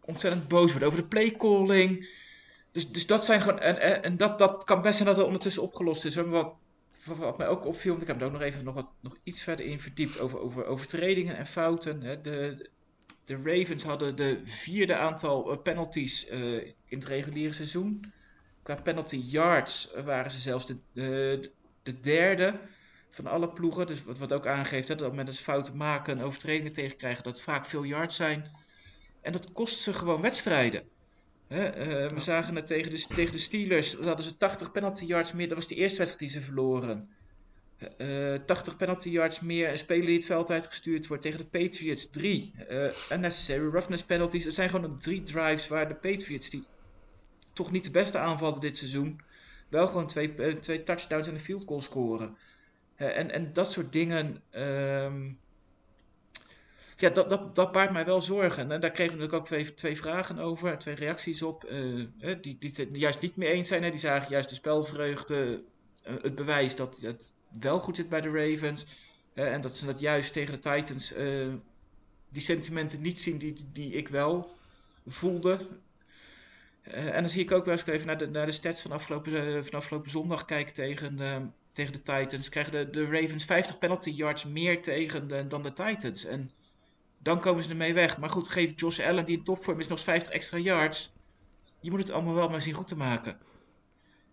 ontzettend boos wordt over de playcalling. Dus, dus dat zijn gewoon. En, en dat, dat kan best zijn dat het ondertussen opgelost is. Wat, wat mij ook opviel, ik heb er ook nog even nog, wat, nog iets verder in verdiept over, over overtredingen en fouten. Hè. De, de Ravens hadden de vierde aantal penalties uh, in het reguliere seizoen. Qua penalty yards waren ze zelfs de, de, de derde van alle ploegen. Dus wat, wat ook aangeeft hè, dat mensen fouten maken, overtredingen tegenkrijgen, dat vaak veel yards zijn. En dat kost ze gewoon wedstrijden. Hè, uh, we zagen het tegen de, tegen de Steelers, dat hadden ze 80 penalty yards meer. Dat was de eerste wedstrijd die ze verloren. Uh, 80 penalty yards meer, een speler die het veld uitgestuurd wordt tegen de Patriots. Drie uh, unnecessary roughness penalties. Er zijn gewoon drie drives waar de Patriots, die toch niet de beste aanvallen dit seizoen, wel gewoon twee, twee touchdowns en een field goal scoren. Uh, en, en dat soort dingen. Um, ja, dat, dat, dat baart mij wel zorgen. En daar kregen we natuurlijk ook twee, twee vragen over, twee reacties op. Uh, die, die het juist niet mee eens zijn. Hè. Die zagen juist de spelvreugde, uh, het bewijs dat het wel goed zit bij de Ravens. en dat ze dat juist tegen de Titans, die sentimenten niet zien die, die ik wel voelde. en dan zie ik ook wel eens even naar de, naar de stats van afgelopen, van afgelopen zondag kijken tegen tegen de Titans, krijgen de, de Ravens 50 penalty yards meer tegen dan de Titans. En dan komen ze ermee weg. Maar goed, geef Josh Allen, die in topvorm is, nog 50 extra yards. Je moet het allemaal wel maar zien goed te maken.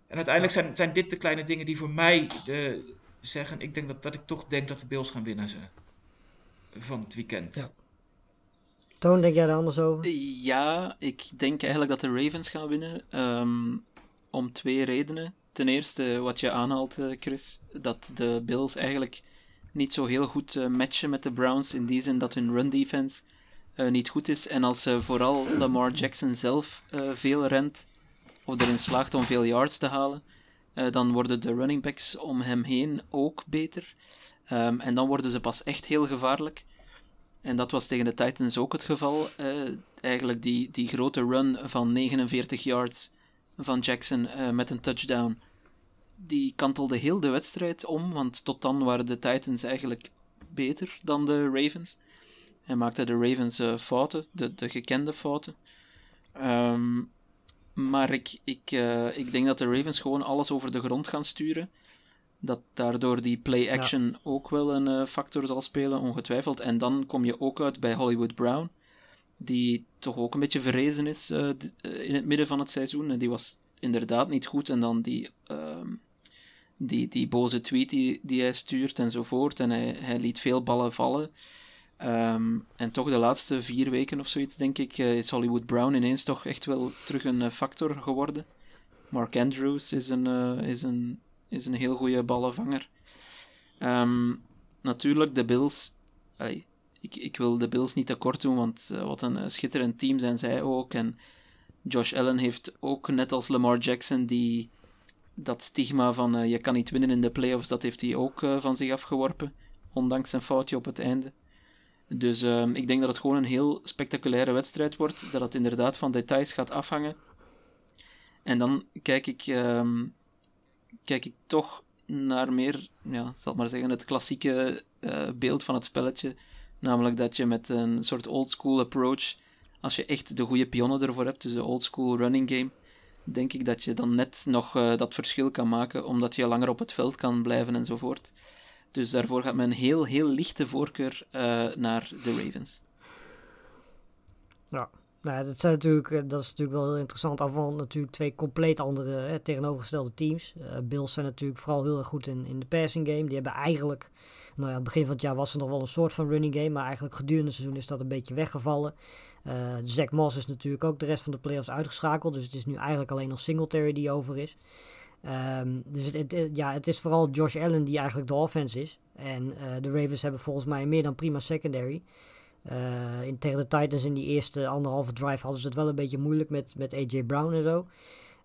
En uiteindelijk zijn, zijn dit de kleine dingen die voor mij de, zeggen. Ik denk dat, dat ik toch denk dat de Bills gaan winnen ze, van het weekend. Ja. Toon, denk jij er anders over? Ja, ik denk eigenlijk dat de Ravens gaan winnen. Um, om twee redenen ten eerste wat je aanhaalt, eh, Chris, dat de Bills eigenlijk niet zo heel goed uh, matchen met de Browns in die zin dat hun run defense uh, niet goed is. En als uh, vooral Lamar Jackson zelf veel rent, of erin slaagt om veel yards te halen, dan worden de running backs om hem heen ook beter. Um, en dan worden ze pas echt heel gevaarlijk. En dat was tegen de Titans ook het geval. eigenlijk die, die grote run van 49 yards van Jackson met een touchdown. Die kantelde heel de wedstrijd om, want tot dan waren de Titans eigenlijk beter dan de Ravens. En maakten de Ravens uh, fouten, de, de gekende fouten. Um, maar ik, ik, uh, ik denk dat de Ravens gewoon alles over de grond gaan sturen. Dat daardoor die play-action ja. ook wel een factor zal spelen, ongetwijfeld. En dan kom je ook uit bij Hollywood Brown die toch ook een beetje verrezen is in het midden van het seizoen. En die was inderdaad niet goed. En dan die, uh, die, die boze tweet die, die hij stuurt enzovoort. En hij, hij liet veel ballen vallen. Um, en toch de laatste vier weken of zoiets, denk ik, uh, is Hollywood Brown ineens toch echt wel terug een factor geworden. Mark Andrews is een, is een, is een heel goede ballenvanger. Um, natuurlijk, de Bills. ik, ik wil de Bills niet tekort doen, want wat een schitterend team zijn zij ook. En Josh Allen heeft ook, net als Lamar Jackson, die, dat stigma van uh, je kan niet winnen in de playoffs, dat heeft hij ook uh, van zich afgeworpen. Ondanks zijn foutje op het einde. Dus uh, ik denk dat het gewoon een heel spectaculaire wedstrijd wordt. Dat het inderdaad van details gaat afhangen. En dan kijk ik, um, kijk ik toch naar meer, ja, zal maar zeggen, het klassieke uh, beeld van het spelletje. Namelijk dat je met een soort old school approach, als je echt de goede pionnen ervoor hebt, dus de old school running game, denk ik dat je dan net nog uh, dat verschil kan maken, omdat je langer op het veld kan blijven enzovoort. Dus daarvoor gaat mijn heel, heel lichte voorkeur uh, naar de Ravens. Ja, nou, dat, zijn natuurlijk, dat is natuurlijk wel heel interessant. Al natuurlijk twee compleet andere hè, tegenovergestelde teams. Bills zijn natuurlijk vooral heel erg goed in, in de passing game. Die hebben eigenlijk, nou ja, aan het begin van het jaar was er nog wel een soort van running game. Maar eigenlijk gedurende het seizoen is dat een beetje weggevallen. Uh, Zach Moss is natuurlijk ook de rest van de playoffs uitgeschakeld. Dus het is nu eigenlijk alleen nog Singletary die over is. Um, dus het, ja, het is vooral Josh Allen die eigenlijk de offense is. En uh, de Ravens hebben volgens mij meer dan prima secondary. Uh, in, tegen de Titans in die eerste anderhalve drive hadden ze het wel een beetje moeilijk met, met AJ Brown en zo.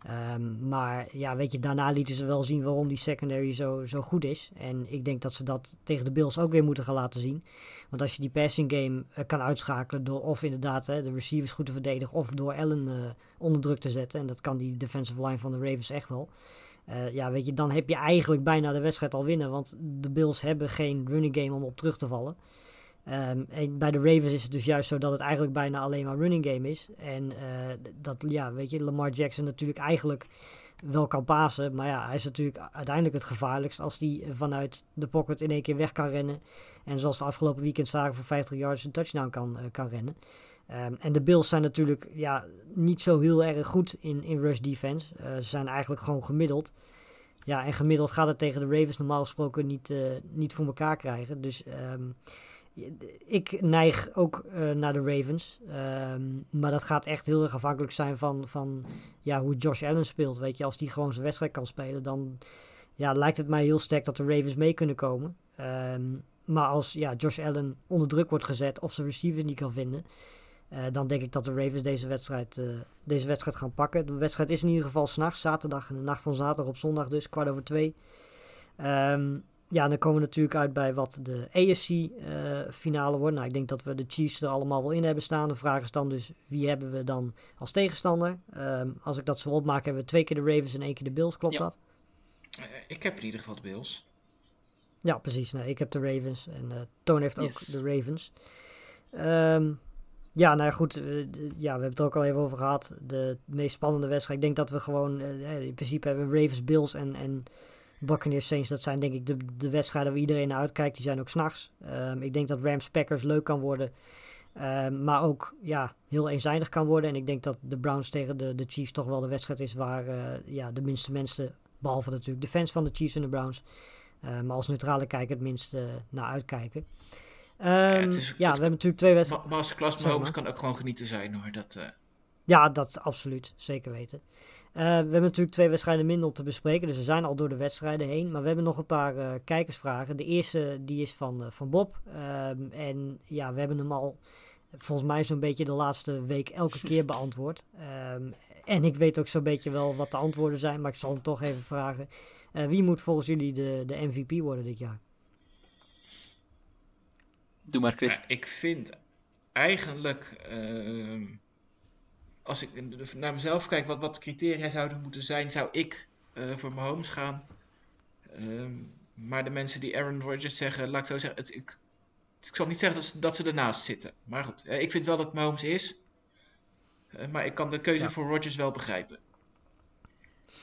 Um, maar ja, weet je, daarna lieten ze wel zien waarom die secondary zo, zo goed is. En ik denk dat ze dat tegen de Bills ook weer moeten gaan laten zien. Want als je die passing game uh, kan uitschakelen door of inderdaad hè, de receivers goed te verdedigen of door Allen uh, onder druk te zetten. En dat kan die defensive line van de Ravens echt wel. Uh, ja, weet je, dan heb je eigenlijk bijna de wedstrijd al winnen. Want de Bills hebben geen running game om op terug te vallen. Um, en bij de Ravens is het dus juist zo dat het eigenlijk bijna alleen maar running game is. En uh, dat, ja, weet je, Lamar Jackson natuurlijk eigenlijk wel kan pasen. Maar ja, hij is natuurlijk uiteindelijk het gevaarlijkst als hij vanuit de pocket in één keer weg kan rennen. En zoals we afgelopen weekend zagen voor 50 yards een touchdown kan, uh, kan rennen. Um, en de Bills zijn natuurlijk ja, niet zo heel erg goed in, in rush defense. Uh, ze zijn eigenlijk gewoon gemiddeld. Ja, en gemiddeld gaat het tegen de Ravens normaal gesproken niet, niet voor elkaar krijgen. Dus um, ik neig ook uh, naar de Ravens. Um, maar dat gaat echt heel erg afhankelijk zijn van, van ja, hoe Josh Allen speelt. Weet je, als die gewoon zijn wedstrijd kan spelen, dan ja, lijkt het mij heel sterk dat de Ravens mee kunnen komen. maar als ja, Josh Allen onder druk wordt gezet of zijn receivers niet kan vinden, uh, dan denk ik dat de Ravens deze wedstrijd, uh, deze wedstrijd gaan pakken. De wedstrijd is in ieder geval s'nachts, zaterdag, in de nacht van zaterdag op zondag dus, kwart over twee. Um, ja, dan komen we natuurlijk uit bij wat de AFC-finale uh, wordt. Nou, ik denk dat we de Chiefs er allemaal wel in hebben staan. De vraag is dan dus, wie hebben we dan als tegenstander? Um, als ik dat zo opmaak, hebben we twee keer de Ravens en één keer de Bills. Klopt ja. dat? ik heb in ieder geval de Bills. Ja, precies. Nou, ik heb de Ravens en Toon heeft ook yes. de Ravens. Um, ja, nou ja, goed. Uh, ja, we hebben het er ook al even over gehad. De meest spannende wedstrijd. Ik denk dat we gewoon uh, in principe hebben Ravens, Bills en, en Buccaneers Saints. Dat zijn denk ik de, de wedstrijden waar iedereen naar uitkijkt. Die zijn ook s'nachts. Um, ik denk dat Rams Packers leuk kan worden. Um, maar ook ja, heel eenzijdig kan worden. En ik denk dat de Browns tegen de, de Chiefs toch wel de wedstrijd is waar uh, ja, de minste mensen, behalve natuurlijk de fans van de Chiefs en de Browns, maar als neutrale kijker het minst naar uitkijken. Um, ja, is, ja we hebben natuurlijk twee wedstrijden. Masterclass Mahomes kan ook gewoon genieten zijn hoor. Dat, uh... Ja, dat absoluut. Zeker weten. Uh, we hebben natuurlijk twee wedstrijden minder om te bespreken. Dus we zijn al door de wedstrijden heen. Maar we hebben nog een paar uh, kijkersvragen. De eerste die is van, van Bob. Um, en ja, we hebben hem al volgens mij zo'n beetje de laatste week elke keer beantwoord. Um, en ik weet ook zo'n beetje wel wat de antwoorden zijn. Maar ik zal hem toch even vragen. wie moet volgens jullie de, de MVP worden dit jaar? Doe maar, Chris. Ja, ik vind eigenlijk, uh, als ik naar mezelf kijk, wat, wat criteria zouden moeten zijn, zou ik uh, voor Mahomes gaan. Uh, maar de mensen die Aaron Rodgers zeggen, laat ik zo zeggen, het, ik, ik zal niet zeggen dat ze, dat ze ernaast zitten. Maar goed, uh, ik vind wel dat Mahomes is. Uh, maar ik kan de keuze ja. voor Rodgers wel begrijpen.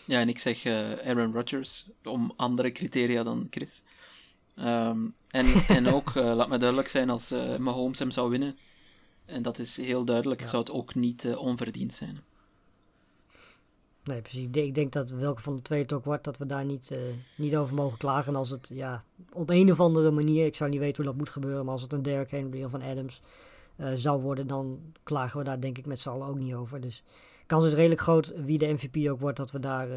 Ja, en ik zeg Aaron Rodgers om andere criteria dan Chris. Um, en, en ook, laat me duidelijk zijn, als Mahomes hem zou winnen, en dat is heel duidelijk, ja. zou het ook niet uh, onverdiend zijn. Nee, precies. Ik denk, dat welke van de twee het ook wordt, dat we daar niet, niet over mogen klagen. Als het ja, op een of andere manier, ik zou niet weten hoe dat moet gebeuren, maar als het een Derrick Henry of een Adams zou worden, dan klagen we daar denk ik met z'n allen ook niet over. Dus kans is redelijk groot wie de MVP ook wordt, dat we daar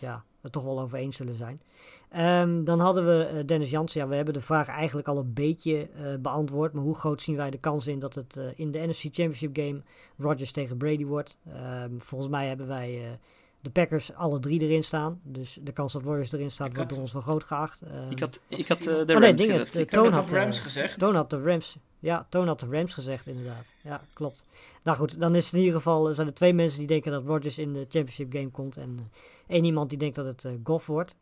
ja, het toch wel over eens zullen zijn. Ehm, dan hadden we Dennis Jansen. Ja, we hebben de vraag eigenlijk al een beetje beantwoord. Maar hoe groot zien wij de kans in dat het in de NFC Championship game Rodgers tegen Brady wordt? Ehm, volgens mij hebben wij de Packers alle drie erin staan. Dus de kans dat Warriors erin staat wordt door ons wel groot geacht. Uh, ik had, ik had uh, de Rams oh, nee, dingen, gezegd. Ik Toon had de Rams gezegd. Toon had de Rams. Ja, Toon had de Rams gezegd inderdaad. Ja, klopt. Nou goed, dan is het in ieder geval zijn er twee mensen die denken dat Rodgers in de championship game komt en uh, één iemand die denkt dat het uh, Goff wordt.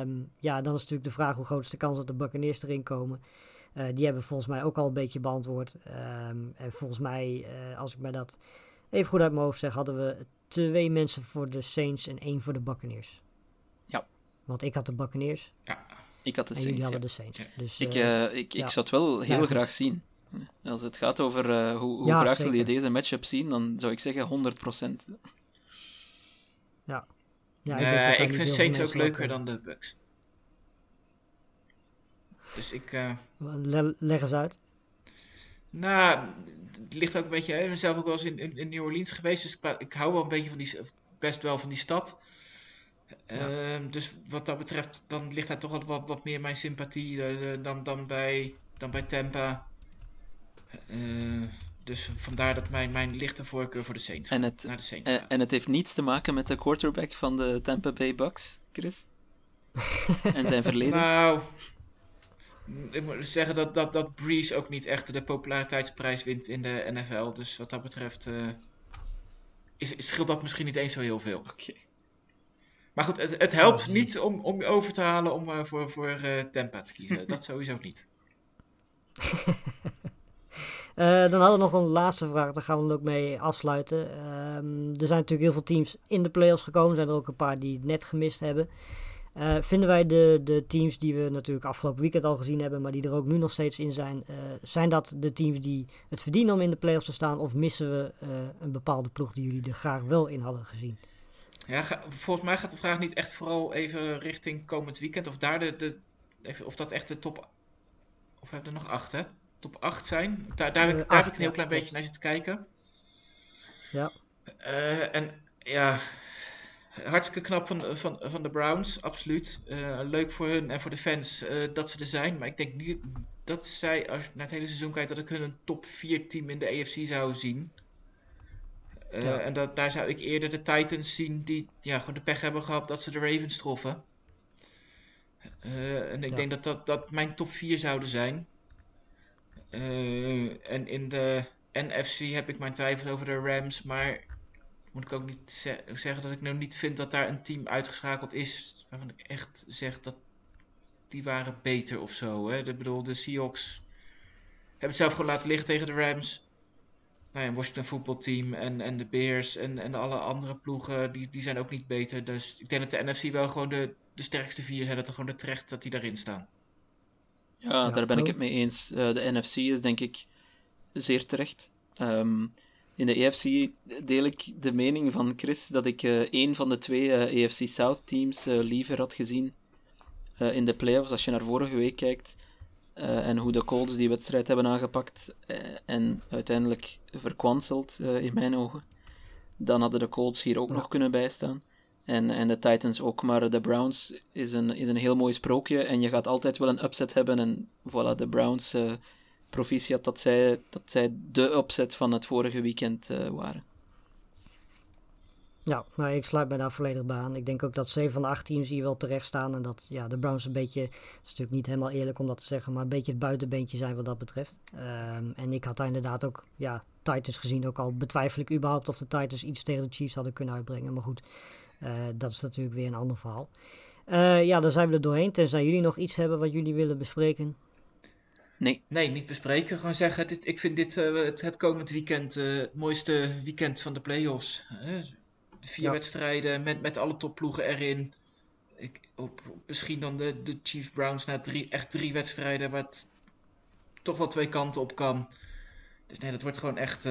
Um, ja, dan is natuurlijk de vraag hoe groot is de kans dat de Buccaneers erin komen. Uh, die hebben volgens mij ook al een beetje beantwoord. Um, en volgens mij, als ik mij dat even goed uit mijn hoofd zeg, hadden we twee mensen voor de Saints en één voor de Buccaneers. Ja. Want ik had de Buccaneers. Ja. Ik had de en Saints. jullie hadden de Saints. Dus, ik, uh, ik, ik zou het wel heel graag zien. Als het gaat over uh, hoe, hoe graag wil je deze matchup zien, dan zou ik zeggen 100%. Ja. Ja, ik, uh, ik vind Saints ook leuker dan de Bucks. Dus ik... Le leg eens uit. Nou, het ligt ook een beetje. Ik ben zelf ook wel eens in, in, in, New Orleans geweest. Dus ik, ik, hou wel een beetje van die. Best wel van die stad. Ehm, dus wat dat betreft, dan ligt daar toch wat, wat, wat meer mijn sympathie uh, dan, dan, bij, dan bij Tampa. Uh, dus vandaar dat mijn, mijn lichte voorkeur voor de Saints, en het, naar de Saints en, en het heeft niets te maken met de quarterback van de Tampa Bay Bucks, Chris? en zijn verleden? Nou, ik moet zeggen dat, dat, dat Breeze ook niet echt de populariteitsprijs wint in de NFL. Dus wat dat betreft uh, is, scheelt dat misschien niet eens zo heel veel. Oké. Maar goed, het, het helpt niet om, om je over te halen om uh, voor, voor uh, Tampa te kiezen. dat sowieso niet. dan hadden we nog een laatste vraag, daar gaan we dan ook mee afsluiten. Um, er zijn natuurlijk heel veel teams in de playoffs gekomen. Er zijn er ook een paar die het net gemist hebben. Uh, vinden wij de, de teams die we natuurlijk afgelopen weekend al gezien hebben, maar die er ook nu nog steeds in zijn, uh, zijn dat de teams die het verdienen om in de playoffs te staan? Of missen we uh, een bepaalde ploeg die jullie er graag wel in hadden gezien? Ja, ga, volgens mij gaat de vraag niet echt vooral even richting komend weekend. Of, daar de, de, even, of dat echt de top. Of we hebben er nog acht, hè? Top 8 zijn. Daar, daar, heb, ik, daar acht, heb ik een heel klein beetje naar zitten kijken. Ja. en ja, hartstikke knap van, van, van de Browns, absoluut. Uh, leuk voor hun en voor de fans uh, dat ze er zijn. Maar ik denk niet dat zij, als je naar het hele seizoen kijkt, dat ik hun een top 4 team in de AFC zou zien. Uh, ja. En dat, daar zou ik eerder de Titans zien die ja, gewoon de pech hebben gehad dat ze de Ravens troffen. en ik ja. denk dat, dat dat mijn top 4 zouden zijn. en in de NFC heb ik mijn twijfels over de Rams, maar moet ik ook niet ze zeggen dat ik nou niet vind dat daar een team uitgeschakeld is waarvan ik echt zeg dat die waren beter of zo. Hè? Ik bedoel, de Seahawks hebben het zelf gewoon laten liggen tegen de Rams. Nou ja, Washington voetbalteam en, en de Bears en, en alle andere ploegen, die, die zijn ook niet beter. Dus ik denk dat de NFC wel gewoon de, de sterkste vier zijn. Dat er gewoon de terecht dat die daarin staan. Ja, daar ben ik het mee eens. Uh, de NFC is denk ik zeer terecht. Um, in de EFC deel ik de mening van Chris dat ik uh, een van de twee uh, eh, EFC South teams uh, liever had gezien in de playoffs. Als je naar vorige week kijkt en hoe de Colts die wedstrijd hebben aangepakt en uiteindelijk verkwanseld in mijn ogen, dan hadden de Colts hier ook nog kunnen bijstaan. En, en de Titans ook, maar de Browns is een, is een heel mooi sprookje en je gaat altijd wel een upset hebben. En voilà, de Browns proficiat dat zij, dat zij de opzet van het vorige weekend uh, waren. Ja, nou, ik sluit mij daar volledig bij aan. Ik denk ook dat zeven van de acht teams hier wel terecht staan. En dat ja, de Browns een beetje, het is natuurlijk niet helemaal eerlijk om dat te zeggen, maar een beetje het buitenbeentje zijn wat dat betreft. Um, en ik had daar inderdaad ook, ja, Titans gezien. Ook al betwijfel ik überhaupt of de Titans iets tegen de Chiefs hadden kunnen uitbrengen. Maar goed, uh, dat is natuurlijk weer een ander verhaal. Uh, ja, dan zijn we er doorheen. Tenzij jullie nog iets hebben wat jullie willen bespreken. Nee. Nee, niet bespreken. Gewoon zeggen, dit, ik vind dit uh, het, het, komend weekend uh, het mooiste weekend van de playoffs. Uh, vier ja. wedstrijden met, met alle topploegen erin. Ik, op, op, misschien dan de, de Chiefs Browns na drie, echt drie wedstrijden, wat toch wel twee kanten op kan. Dus nee, dat wordt gewoon echt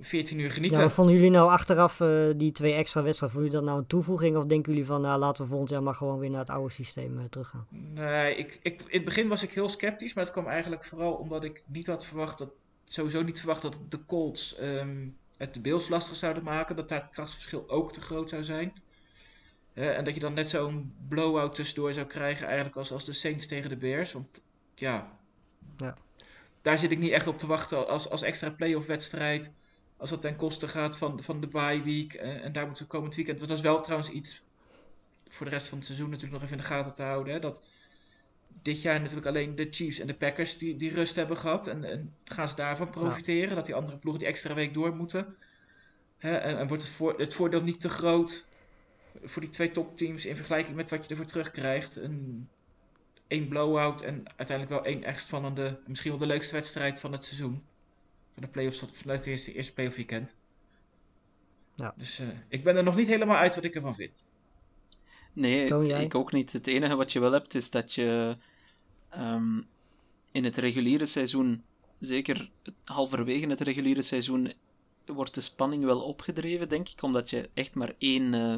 14 uur genieten. Ja, vonden jullie nou achteraf uh, die twee extra wedstrijden, vonden jullie dat nou een toevoeging? Of denken jullie van, nou laten we volgend jaar maar gewoon weer naar het oude systeem uh, teruggaan? Nee, ik, ik, in het begin was ik heel sceptisch, maar het kwam eigenlijk vooral omdat ik niet had verwacht dat, sowieso niet verwacht dat de Colts um, het de Bills lastig zouden maken. Dat daar het krachtsverschil ook te groot zou zijn. en dat je dan net zo'n blowout tussendoor zou krijgen, eigenlijk als, als de Saints tegen de Bears. Want ja, ja. daar zit ik niet echt op te wachten als, als extra playoff wedstrijd. Als dat ten koste gaat van, van de bye week. en daar moeten we komend weekend. Want dat is wel trouwens iets voor de rest van het seizoen natuurlijk nog even in de gaten te houden. Hè, dat dit jaar natuurlijk alleen de Chiefs en de Packers die, die rust hebben gehad. En, en gaan ze daarvan profiteren? Dat die andere ploegen die extra week door moeten. Hè, en, en, wordt het, voor, het voordeel niet te groot voor die twee topteams in vergelijking met wat je ervoor terugkrijgt? Een, één blowout en uiteindelijk wel één echt spannende, misschien wel de leukste wedstrijd van het seizoen. Van de playoffs tot vanuit het eerste, eerste playoff weekend. Ja. Dus uh, ik ben er nog niet helemaal uit wat ik ervan vind. Nee, ik ook niet. Het enige wat je wel hebt is dat je um, in het reguliere seizoen, zeker halverwege het reguliere seizoen, wordt de spanning wel opgedreven, denk ik, omdat je echt maar één, uh,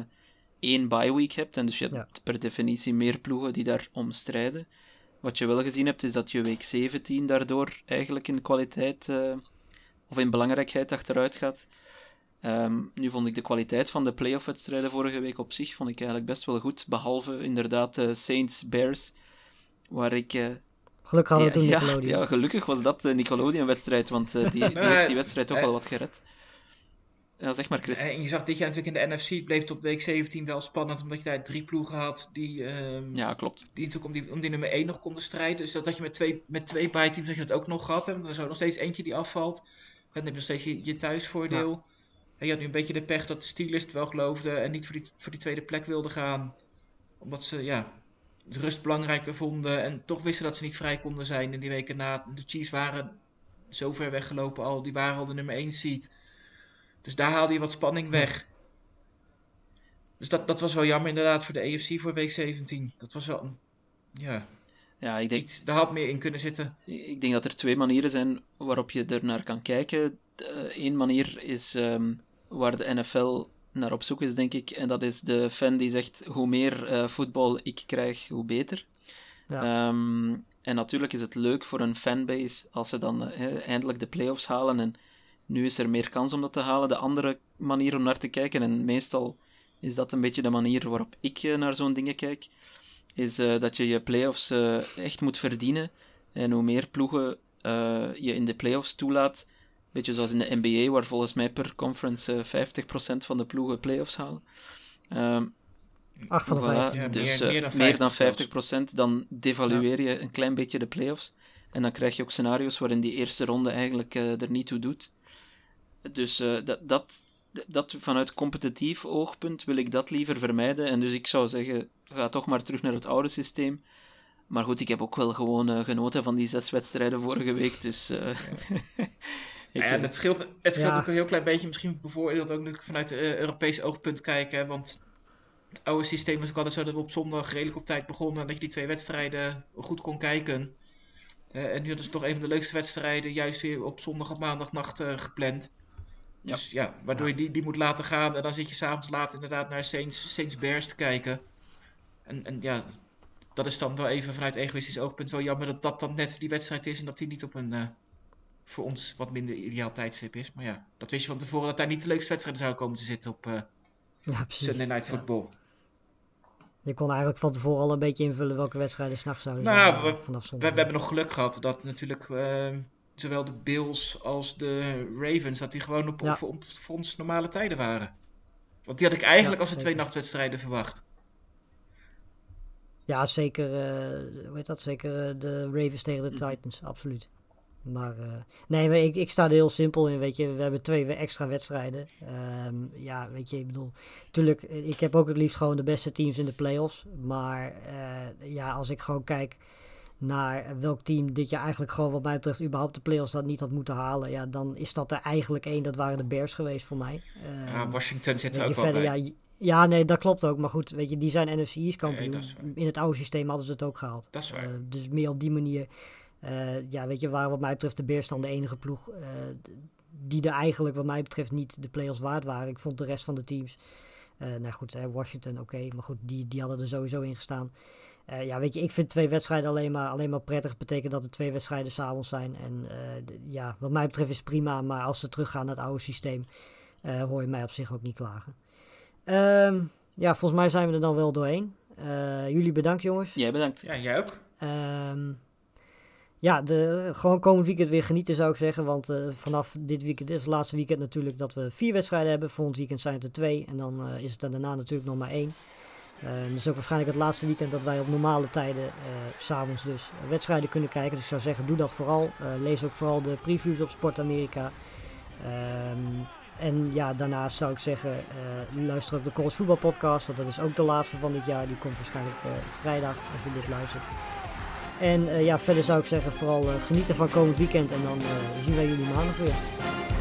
één bye week hebt. En dus je hebt per definitie meer ploegen die daar om strijden. Wat je wel gezien hebt, is dat je week 17 daardoor eigenlijk in kwaliteit uh, of in belangrijkheid achteruit gaat. Um, nu vond ik de kwaliteit van de playoff-wedstrijden vorige week op zich vond ik eigenlijk best wel goed. Behalve inderdaad uh, Saints-Bears, waar ik... Uh, gelukkig hadden we ja, toen Nickelodeon. Ja, gelukkig was dat de Nickelodeon-wedstrijd, want uh, die, die heeft die wedstrijd toch wel wat gered. Ja, zeg maar, Chris. En je zag dit jaar natuurlijk in de NFC, bleef tot week 17 wel spannend, omdat je daar drie ploegen had die... Um, ja, klopt. Die natuurlijk om die, om die nummer 1 nog konden strijden. Dus dat had je met twee, met twee bijteams dat je dat ook nog gehad. Want er is nog steeds eentje die afvalt. Dan heb je nog steeds je, je thuisvoordeel. Ja. En je had nu een beetje de pech dat de Steelers het wel geloofden en niet voor die, voor die tweede plek wilden gaan. Omdat ze ja, de rust belangrijker vonden en toch wisten dat ze niet vrij konden zijn in die weken na. De Chiefs waren zo ver weggelopen al, die waren al de nummer 1 seed. Dus daar haalde je wat spanning weg. Dus dat, dat was wel jammer inderdaad voor de AFC voor week 17. Dat was wel, ja, ja, ik denk, iets, daar had meer in kunnen zitten. Ik denk dat er twee manieren zijn waarop je er naar kan kijken. Eén manier is ehm, waar de NFL naar op zoek is, denk ik. En dat is de fan die zegt: hoe meer uh, voetbal ik krijg, hoe beter. Ja. Ehm, en natuurlijk is het leuk voor een fanbase als ze dan uh, eindelijk de playoffs halen. En nu is er meer kans om dat te halen. De andere manier om naar te kijken, en meestal is dat een beetje de manier waarop ik uh, naar zo'n dingen kijk, is dat je je playoffs echt moet verdienen. En hoe meer ploegen je in de playoffs toelaat, Beetje zoals in de NBA, waar volgens mij per conference uh, eh, 50% van de ploegen playoffs halen. Um, Acht van de voilà, ja, dus meer, uh, meer, dan 50%, dan devalueer je een klein beetje de playoffs. En dan krijg je ook scenario's waarin die eerste ronde eigenlijk uh, er niet toe doet. Dus dat, dat, dat vanuit competitief oogpunt wil ik dat liever vermijden. En dus ik zou zeggen, ga toch maar terug naar het oude systeem. Maar goed, ik heb ook wel gewoon genoten van die zes wedstrijden vorige week. Dus ja. ja, het scheelt, het scheelt ook een heel klein beetje. Misschien bijvoorbeeld ook vanuit het uh, Europese oogpunt kijken. Want het oude systeem was ook altijd zo dat we op zondag redelijk op tijd begonnen. En dat je die twee wedstrijden goed kon kijken. Uh, en nu hadden ze toch een van de leukste wedstrijden juist weer op zondag of maandagnacht uh, gepland. Ja. Dus ja, waardoor je die, die moet laten gaan. En dan zit je s'avonds laat inderdaad naar Saints, Saints Bears te kijken. En, en ja, dat is dan wel even vanuit egoïstisch oogpunt wel jammer dat dat dan net die wedstrijd is. En dat die niet op een voor ons wat minder ideaal tijdstip is. Maar ja, dat wist je van tevoren dat daar niet de leukste wedstrijden zouden komen te zitten op uh, ja, Sunday Night Football. Je kon eigenlijk van tevoren al een beetje invullen welke wedstrijden s'nachts zouden nou, zijn. We, vanaf we, we, hebben nog geluk gehad dat natuurlijk uh, zowel de Bills als de Ravens, dat die gewoon op, ja. op, op, ons normale tijden waren. Want die had ik eigenlijk als de twee nachtwedstrijden verwacht. Ja, zeker. Uh, hoe heet dat? Zeker de Ravens tegen de mhm. Titans, absoluut. Maar uh, nee, maar ik, ik sta er heel simpel in, weet je. We hebben twee extra wedstrijden. Um, ja, weet je, ik bedoel... Tuurlijk, ik heb ook het liefst gewoon de beste teams in de playoffs. Maar ja, als ik gewoon kijk naar welk team dit jaar eigenlijk gewoon wat mij betreft überhaupt de playoffs dat niet had moeten halen. Ja, dan is dat er eigenlijk één. Dat waren de Bears geweest voor mij. Um, ja, Washington zit er ook wel bij. Ja, ja, nee, dat klopt ook. Maar goed, weet je, die zijn NFC kampioen. Nee, in het oude systeem hadden ze het ook gehaald. Dat is waar. Uh, dus meer op die manier uh, ja, weet je, waar wat mij betreft de Bears dan de enige ploeg uh, die er eigenlijk wat mij betreft niet de playoffs waard waren. Ik vond de rest van de teams, nou goed, Washington oké, okay, maar goed, die, die hadden er sowieso in gestaan. ja, weet je, ik vind twee wedstrijden alleen maar, alleen maar prettig. Betekent dat er twee wedstrijden s'avonds zijn. En ja, wat mij betreft is prima, maar als ze teruggaan naar het oude systeem, hoor je mij op zich ook niet klagen. Um, ja, volgens mij zijn we er dan wel doorheen. jullie bedankt, jongens. Jij bedankt. Ja, jij ook. Ehm, ja, de, gewoon komend weekend weer genieten zou ik zeggen. Want vanaf dit weekend is het laatste weekend natuurlijk dat we vier wedstrijden hebben. Volgend weekend zijn het er twee. En dan is het er daarna natuurlijk nog maar één. Uh, dat is ook waarschijnlijk het laatste weekend dat wij op normale tijden, uh, s'avonds dus, wedstrijden kunnen kijken. Dus ik zou zeggen, doe dat vooral. lees ook vooral de previews op Sport Amerika. Um, en ja, daarnaast zou ik zeggen, uh, luister ook de College Voetbal Podcast, want dat is ook de laatste van dit jaar. Die komt waarschijnlijk uh, vrijdag als je dit luistert. En uh, ja, verder zou ik zeggen, vooral genieten van komend weekend en dan zien wij jullie maandag weer.